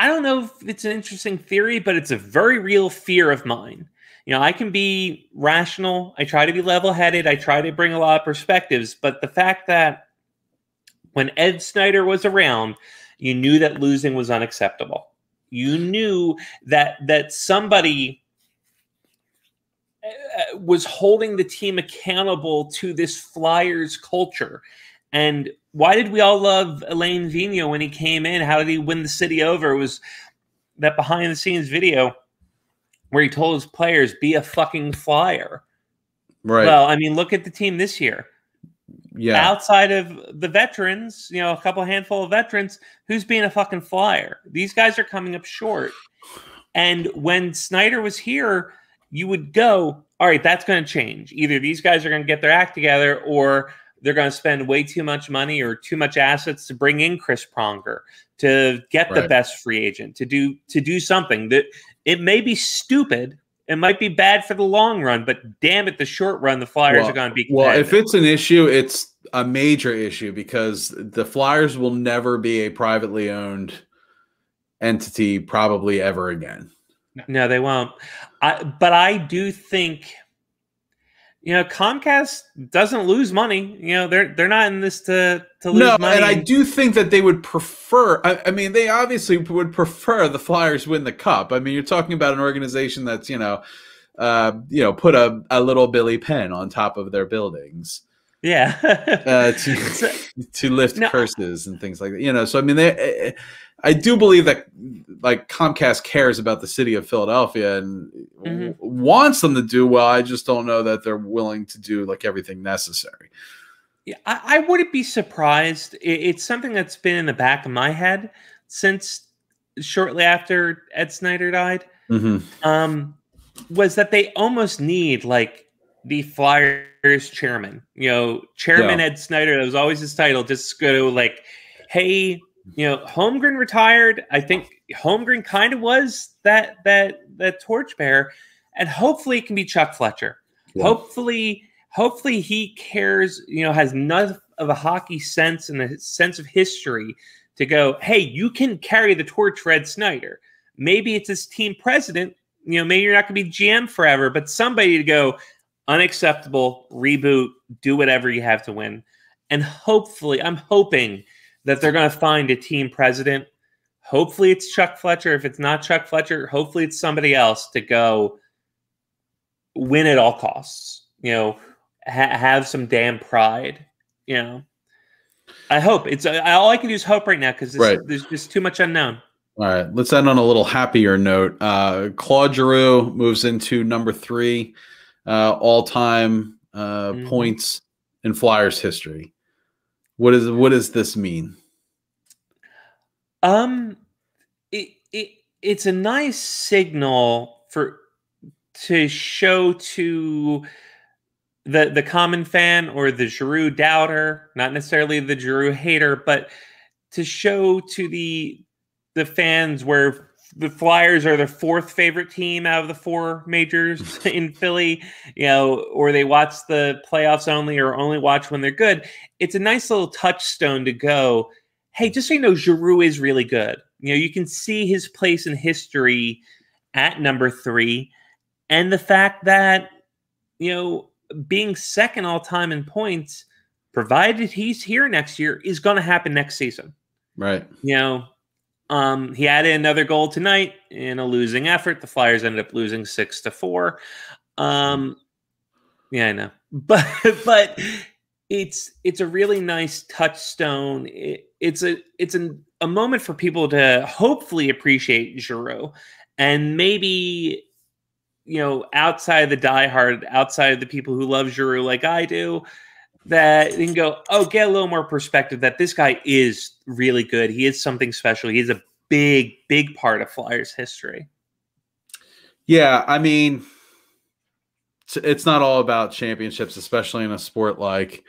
I don't know if it's an interesting theory, but it's a very real fear of mine. You know, I can be rational. I try to be level headed. I try to bring a lot of perspectives. But the fact that when Ed Snider was around, you knew that losing was unacceptable. You knew that that somebody uh, was holding the team accountable to this Flyers culture. And why did we all love Alain Vigneault when he came in? How did he win the city over? It was that behind the scenes video where he told his players, be a fucking flyer. Right. Well, I mean, look at the team this year. Yeah. Outside of the veterans, you know, a couple handful of veterans, who's being a fucking flyer? These guys are coming up short. And when Snider was here, you would go, all right, that's going to change. Either these guys are going to get their act together or they're going to spend way too much money or too much assets to bring in Chris Pronger to get right. the best free agent to do to do something that it may be stupid it might be bad for the long run, but damn it, the short run, the Flyers well, are going to be. Well, if it's an issue, it's a major issue because the Flyers will never be a privately owned entity, probably ever again. No, they won't. I, but I do think, you know, Comcast doesn't lose money. You know, they're they're not in this to to lose money. no, money. and I do think that they would prefer. I, I, mean, they obviously would prefer the Flyers win the cup. I mean, you're talking about an organization that's you know, uh, you know, put a, a little Billy Penn on top of their buildings. Yeah, uh, *laughs* to to lift no, curses and things like that. You know, so I mean, they. I do believe that like Comcast cares about the city of Philadelphia and mm-hmm. wants them to do well. I just don't know that they're willing to do like everything necessary. Yeah, I, I wouldn't be surprised. It, it's something that's been in the back of my head since shortly after Ed Snider died Mhm. um, was that they almost need like the Flyers chairman. You know, Chairman Yeah. Ed Snider. That was always his title. Just go like, hey, you know, Holmgren retired. I think Holmgren kind of was that that that torchbearer, and hopefully it can be Chuck Fletcher. Yeah. Hopefully, hopefully he cares. You know, has enough of a hockey sense and a sense of history to go. Hey, you can carry the torch, Red Snider. Maybe it's his team president. You know, maybe you're not going to be GM forever, but somebody to go unacceptable, reboot, do whatever you have to win. And hopefully, I'm hoping that they're going to find a team president. Hopefully, it's Chuck Fletcher. If it's not Chuck Fletcher, hopefully it's somebody else to go win at all costs. You know, ha- have some damn pride. You know, I hope it's uh, all I can do is hope right now because Right. there's just too much unknown. All right, let's end on a little happier note. Uh, Claude Giroux moves into number three uh, all-time uh, Mhm. points in Flyers history. What is what does this mean? Um, it, it it's a nice signal for to show to the the common fan or the Giroux doubter, not necessarily the Giroux hater, but to show to the the fans where the Flyers are the fourth favorite team out of the four majors *laughs* in Philly, you know, or they watch the playoffs only or only watch when they're good. It's a nice little touchstone to go, hey, just so you know, Giroux is really good. You know, you can see his place in history at number three, and the fact that you know being second all time in points, provided he's here next year, is going to happen next season. Right. You know, um, he added another goal tonight in a losing effort. The Flyers ended up losing six to four. Um, yeah, I know, *laughs* but but it's it's a really nice touchstone. It, it's a it's an, a moment for people to hopefully appreciate Giroux and maybe you know outside the diehard, outside of the people who love Giroux like I do, that they can go, oh, get a little more perspective that this guy is really good. He is something special. He's a big, big part of Flyers history. Yeah, I mean, it's, not all about championships, especially in a sport like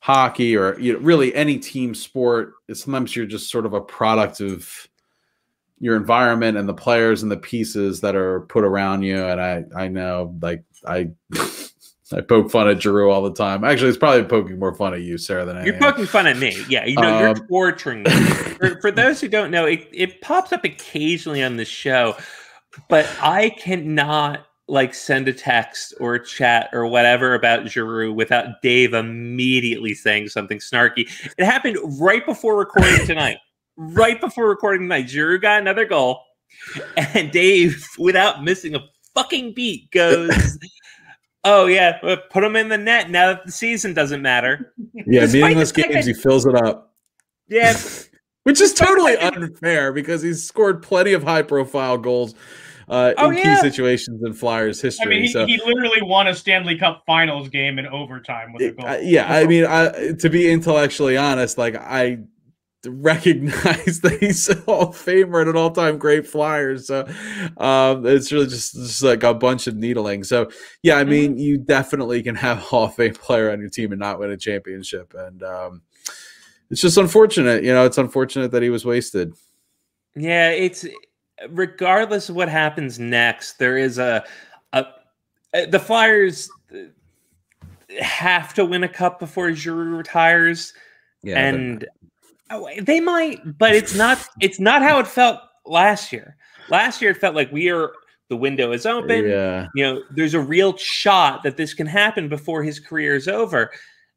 hockey or you know, really any team sport. Sometimes you're just sort of a product of your environment and the players and the pieces that are put around you. And I, I know, like I, *laughs* I poke fun at Giroux all the time. Actually, it's probably poking more fun at you, Sarah, than I You're am. poking fun at me. Yeah, you know, Um, you're torturing me. *laughs* for, for those who don't know, it, it pops up occasionally on the show, but I cannot like send a text or a chat or whatever about Giroux without Dave immediately saying something snarky. It happened right before recording tonight. *laughs* right before recording tonight, Giroux got another goal, and Dave, without missing a fucking beat, goes. *laughs* Oh yeah, put him in the net now that the season doesn't matter. yeah, Despite meaningless games, that- he fills it up. Yeah, *laughs* which is totally unfair because he's scored plenty of high profile goals uh, Oh, in yeah. key situations in Flyers history. I mean, he, so, he literally won a Stanley Cup Finals game in overtime with a goal. uh, yeah, I mean, I, to be intellectually honest, like I recognize *laughs* that he's a Hall of Famer and an all time great Flyer. So um, it's really just, just like a bunch of needling. So yeah, I mean, you definitely can have a Hall of Fame player on your team and not win a championship, and um, it's just unfortunate. You know, it's unfortunate that he was wasted. yeah. It's regardless of what happens next. There is a, a uh, the Flyers have to win a cup before Giroux retires, Yeah, and oh, they might, but it's not. It's not how it felt last year. Last year, it felt like we are the window is open. yeah. you know, there's a real shot that this can happen before his career is over.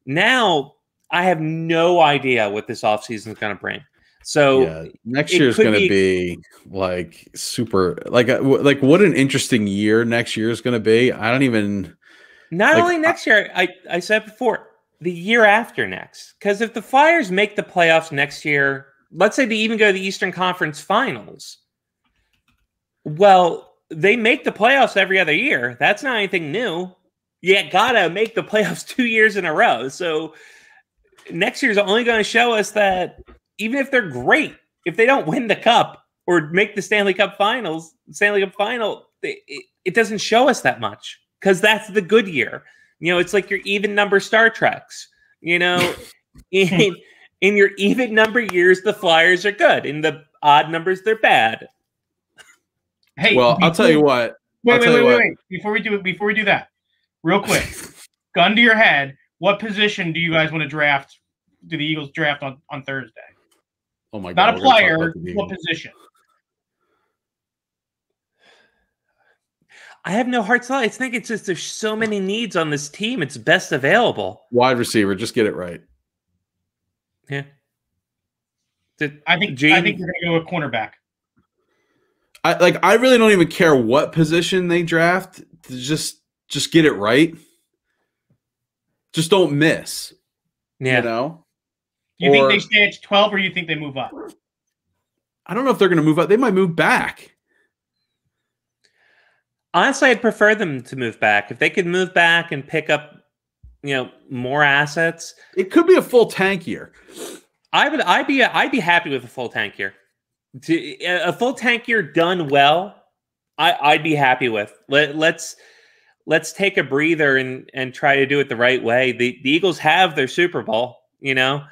Now, I have no idea what this offseason is going to bring. So, yeah, next year is going to be- be like super like uh, like what an interesting year next year is going to be. I don't even not like, only next year, I, I said before, the year after next. Because if the Flyers make the playoffs next year, let's say they even go to the Eastern Conference Finals, well, they make the playoffs every other year. That's not anything new. You gotta make the *laughs* playoffs two years in a row. So next year's only going to show us that even if they're great, if they don't win the cup, or make the Stanley Cup Finals, Stanley Cup Final, it, it doesn't show us that much because that's the good year. You know, it's like your even number Star Treks. You know, *laughs* in in your even number years, the Flyers are good. In the odd numbers, they're bad. Hey, well, I'll tell you what. Wait, I'll wait, wait, wait, wait. Before we do it, before we do that, real quick, gun to your head. What position do you guys want to draft? Do the Eagles draft on on Thursday? Oh my god! Not a we're gonna talk player. about What position? I have no hard thought. I think it's just there's so many needs on this team. It's best available. Wide receiver. Just get it right. Yeah. The- I think I think we're gonna go with cornerback. I like. I really don't even care what position they draft. to Just just get it right. Just don't miss. yeah. You know. You think they stay at twelve, or you think they move up? I don't know if they're going to move up. They might move back. Honestly, I'd prefer them to move back. If they could move back and pick up, you know, more assets, It could be a full tank year. I would. I'd be. I'd be happy with a full tank year. To, a full tank year done well, I, I'd be happy with. Let, let's let's take a breather and and try to do it the right way. The the Eagles have their Super Bowl, you know,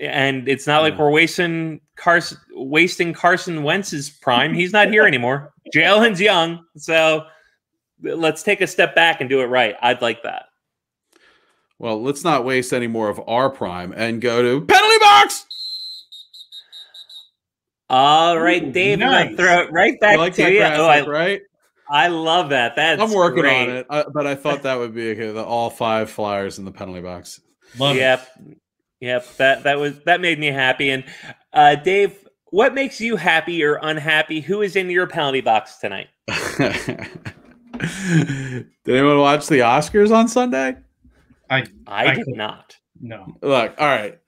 and it's not like we're wasting Carson wasting Carson Wentz's prime. He's not here anymore. *laughs* Jalen's young, so let's take a step back and do it right. I'd like that. Well, let's not waste any more of our prime and go to penalty box. All right, Ooh, Dave, I'm gonna throw it right You back like to you. graphic, Oh, I, right? I love that. That's I'm working great. on it, I, but I thought that would be okay, the all five flyers in the penalty box. Love it. Yep, yep. That that was that made me happy. And uh, Dave, what makes you happy or unhappy? Who is in your penalty box tonight? *laughs* Did anyone watch the Oscars on Sunday? I, I did could- not. No. Look, all right.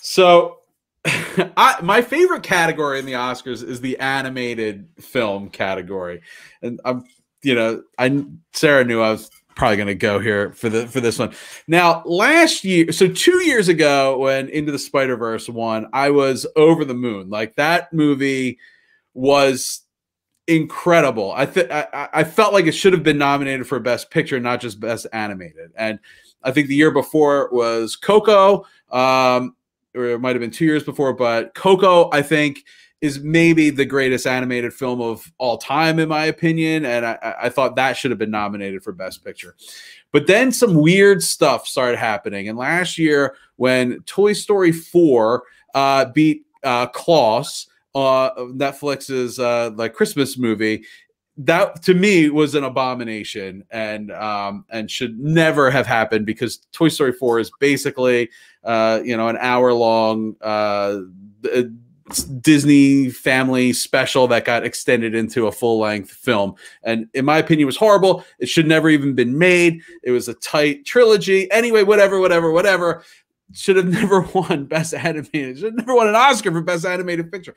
So, *laughs* I, my favorite category in the Oscars is the animated film category, and I'm, you know, I Sarah knew I was probably going to go here for the for this one. Now, last year, so two years ago, when Into the Spider Verse won, I was over the moon. Like that movie was incredible. I I felt like it should have been nominated for Best Picture, not just Best Animated. And I think the year before was Coco, um, or it might have been two years before, but Coco, I think, is maybe the greatest animated film of all time, in my opinion. And I, I- thought that should have been nominated for Best Picture. But then some weird stuff started happening. And last year, when Toy Story 4 uh, beat uh, Klaus, uh, Netflix's uh, like Christmas movie, that to me was an abomination and um and should never have happened because Toy Story 4 is basically uh you know an hour long uh Disney family special that got extended into a full length film. And in my opinion was horrible. It should never even been made. It was a tight trilogy. Anyway whatever whatever whatever. Should have *laughs* never won best animated. Should have never won an Oscar for best animated picture.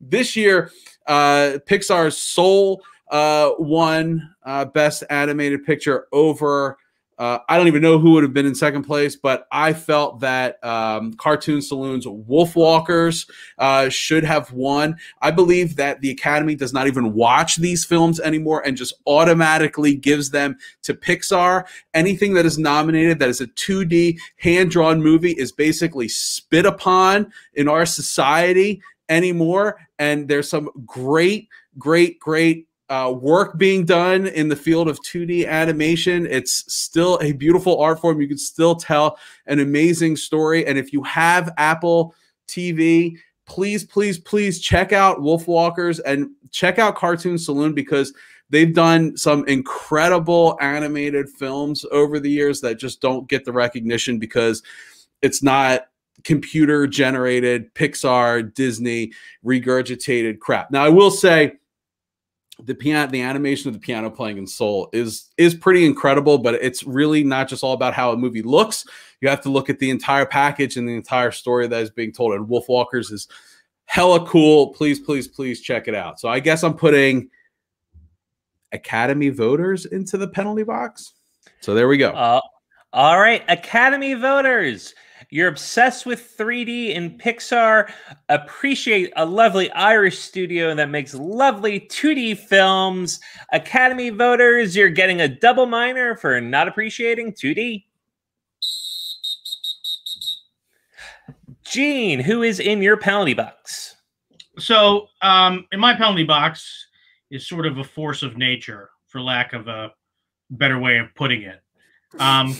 This year uh Pixar's Soul uh, won uh, best animated picture over. Uh, I don't even know who would have been in second place, but I felt that um, Cartoon Saloon's Wolfwalkers uh, should have won. I believe that the Academy does not even watch these films anymore and just automatically gives them to Pixar. Anything that is nominated that is a 2D hand drawn movie is basically spit upon in our society anymore. And there's some great, great, great uh, work being done in the field of 2D animation. It's still a beautiful art form. You can still tell an amazing story. And if you have Apple TV, please, please, please check out Wolfwalkers and check out Cartoon Saloon because they've done some incredible animated films over the years that just don't get the recognition because it's not computer generated Pixar, Disney regurgitated crap. Now, I will say, the piano the animation of the piano playing in soul is is pretty incredible but it's really not just all about how a movie looks. You have to look at the entire package and the entire story that is being told and wolf walkers is hella cool. Please please please check it out. So i guess i'm putting academy voters into the penalty box. So there we go. Uh, all right, Academy voters. You're obsessed with 3D and Pixar. Appreciate a lovely Irish studio that makes lovely 2D films. Academy voters, you're getting a double minor for not appreciating 2D. Gene, who is in your penalty box? So, um, in my penalty box is sort of a force of nature, for lack of a better way of putting it. Um,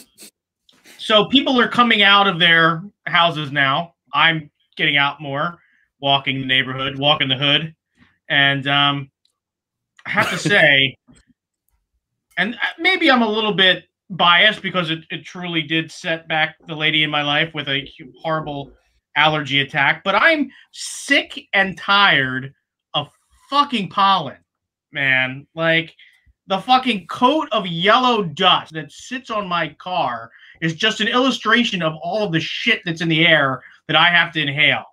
so people are coming out of their houses now. I'm getting out more, walking the neighborhood, walking the hood, and um, I have to *laughs* say, and maybe I'm a little bit biased because it, it truly did set back the lady in my life with a horrible allergy attack, but I'm sick and tired of fucking pollen, man. Like the fucking coat of yellow dust that sits on my car is just an illustration of all of the shit that's in the air that I have to inhale.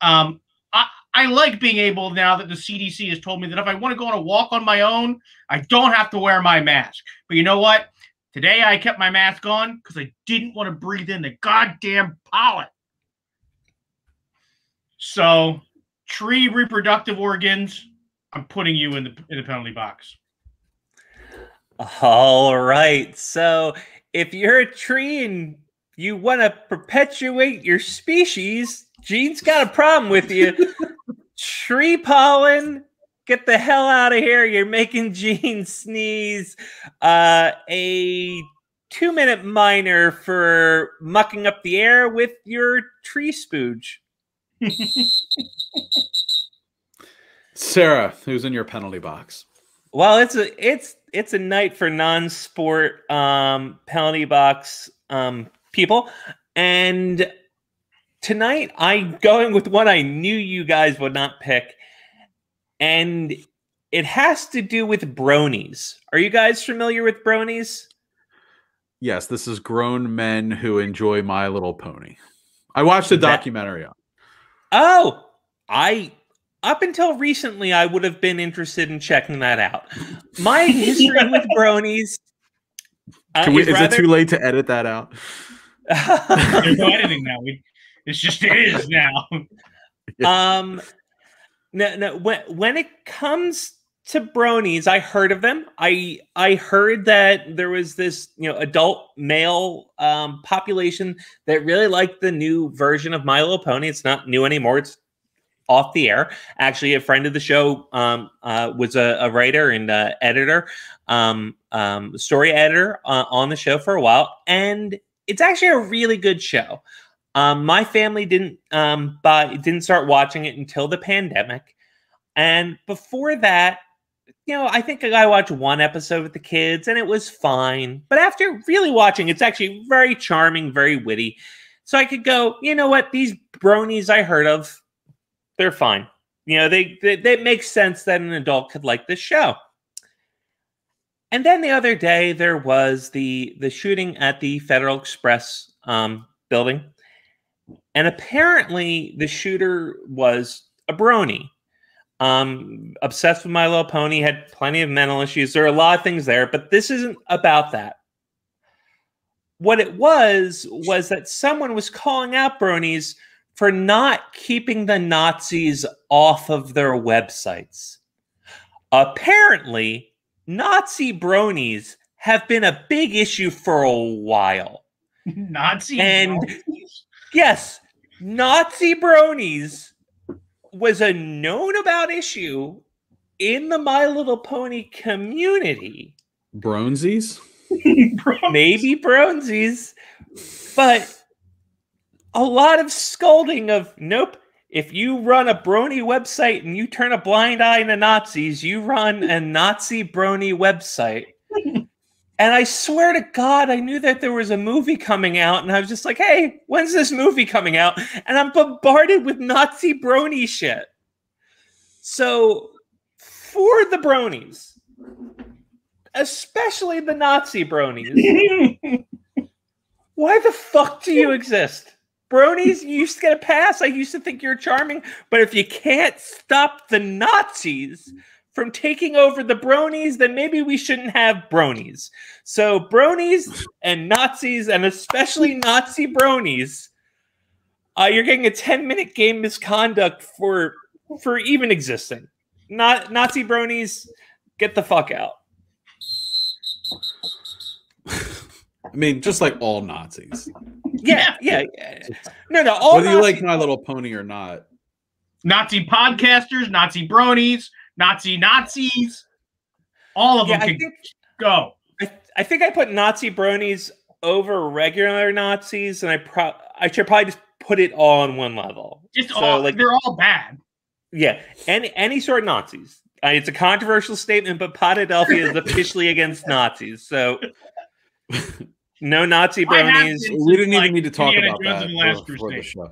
Um, I, I like being able now that the CDC has told me that if I want to go on a walk on my own, I don't have to wear my mask. But you know what? Today I kept my mask on because I didn't want to breathe in the goddamn pollen. So, tree reproductive organs, I'm putting you in the in the penalty box. All right. So, if you're a tree and you want to perpetuate your species, Gene's got a problem with you. *laughs* tree pollen, get the hell out of here. You're making Gene sneeze. Uh, a two minute minor for mucking up the air with your tree spooge. *laughs* Sarah, who's in your penalty box? Well, it's a it's it's a night for non-sport um, penalty box um, people, and tonight I'm going with one I knew you guys would not pick, and it has to do with bronies. Are you guys familiar with bronies? Yes, this is grown men who enjoy My Little Pony. I watched a documentary on. Oh, I up until recently, I would have been interested in checking that out. My *laughs* history with bronies. Uh, we, is, is rather... it too late to edit that out? *laughs* There's no editing now. We, it's just it is now. *laughs* Yeah. Um, no, no. When when it comes to bronies, I heard of them. I I heard that there was this you know adult male um, population that really liked the new version of My Little Pony. It's not new anymore. It's off the air. Actually, a friend of the show um, uh, was a, a, writer and uh, editor, um, um, story editor uh, on the show for a while, and it's actually a really good show. Um, my family didn't um, buy, didn't start watching it until the pandemic, and before that, you know, I think I watched one episode with the kids, and it was fine. But after really watching, it's actually very charming, very witty. So I could go, you know what? These bronies I heard of, they're fine. You know, they, they, make sense that an adult could like this show. And then the other day there was the the shooting at the Federal Express um, building, and apparently the shooter was a brony, um, obsessed with My Little Pony, had plenty of mental issues. There are a lot of things there, but this isn't about that. What it was was that someone was calling out bronies for not keeping the Nazis off of their websites. Apparently, Nazi bronies have been a big issue for a while. *laughs* Nazi and bronies? yes, Nazi bronies was a known about issue in the My Little Pony community. Bronesies? *laughs* Maybe Bronesies. But a lot of scolding of nope. If you run a brony website and you turn a blind eye to Nazis, you run a Nazi brony website. *laughs* and I swear to God, I knew that there was a movie coming out, and I was just like, hey, when's this movie coming out? And I'm bombarded with Nazi brony shit. So, for the bronies, especially the Nazi bronies, *laughs* why the fuck do you exist? Bronies, you used to get a pass. I used to think you're charming, but if you can't stop the Nazis from taking over the bronies, then maybe we shouldn't have bronies. So bronies and Nazis, and especially Nazi bronies, uh, you're getting a 10 minute game misconduct for for even existing. Not Nazi bronies, get the fuck out. *laughs* I mean, just like all Nazis. Yeah, yeah. yeah. No, no. All Whether you like My Little Pony or not. Nazi podcasters, Nazi bronies, Nazi Nazis. All of yeah, them I can think go. I, I think I put Nazi bronies over regular Nazis, and I pro I should probably just put it all on one level. Just So, all like- they're all bad. Yeah, any any sort of Nazis. Uh, it's a controversial statement, but Potadelphia is *laughs* officially against Nazis. So *laughs* no Nazi I bronies. We didn't like even need to talk Indiana about Jones that and the for, for the show.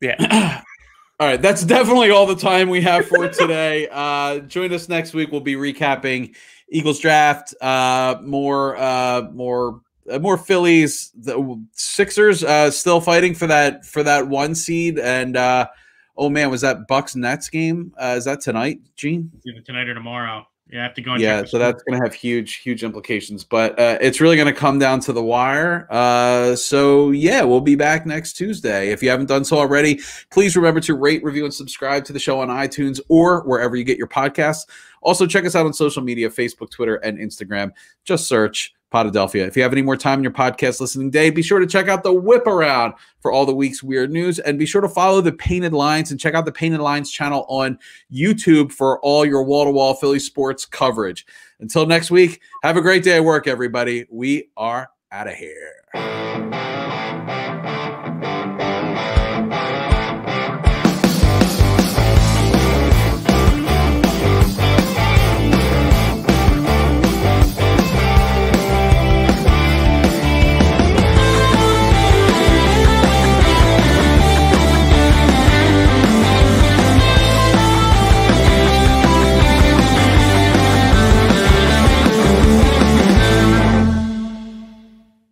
Yeah. *clears throat* All right, that's definitely all the time we have for today. *laughs* Uh, join us next week. We'll be recapping Eagles draft, uh, more, uh, more, uh, more Phillies. The Sixers uh, still fighting for that for that one seed. And uh, oh man, was that Bucks Nets game? Uh, is that tonight, Gene? Either tonight or tomorrow. You have to go. And yeah, so that's going to have huge, huge implications. But uh, it's really going to come down to the wire. Uh, so yeah, we'll be back next Tuesday. If you haven't done so already, please remember to rate, review, and subscribe to the show on iTunes or wherever you get your podcasts. Also, check us out on social media: Facebook, Twitter, and Instagram. Just search Potadelphia. If you have any more time in your podcast listening day, be sure to check out the Whip Around for all the week's weird news, and be sure to follow the Painted Lines and check out the Painted Lines channel on YouTube for all your wall to wall Philly sports coverage. Until next week, have a great day at work, everybody. We are out of here.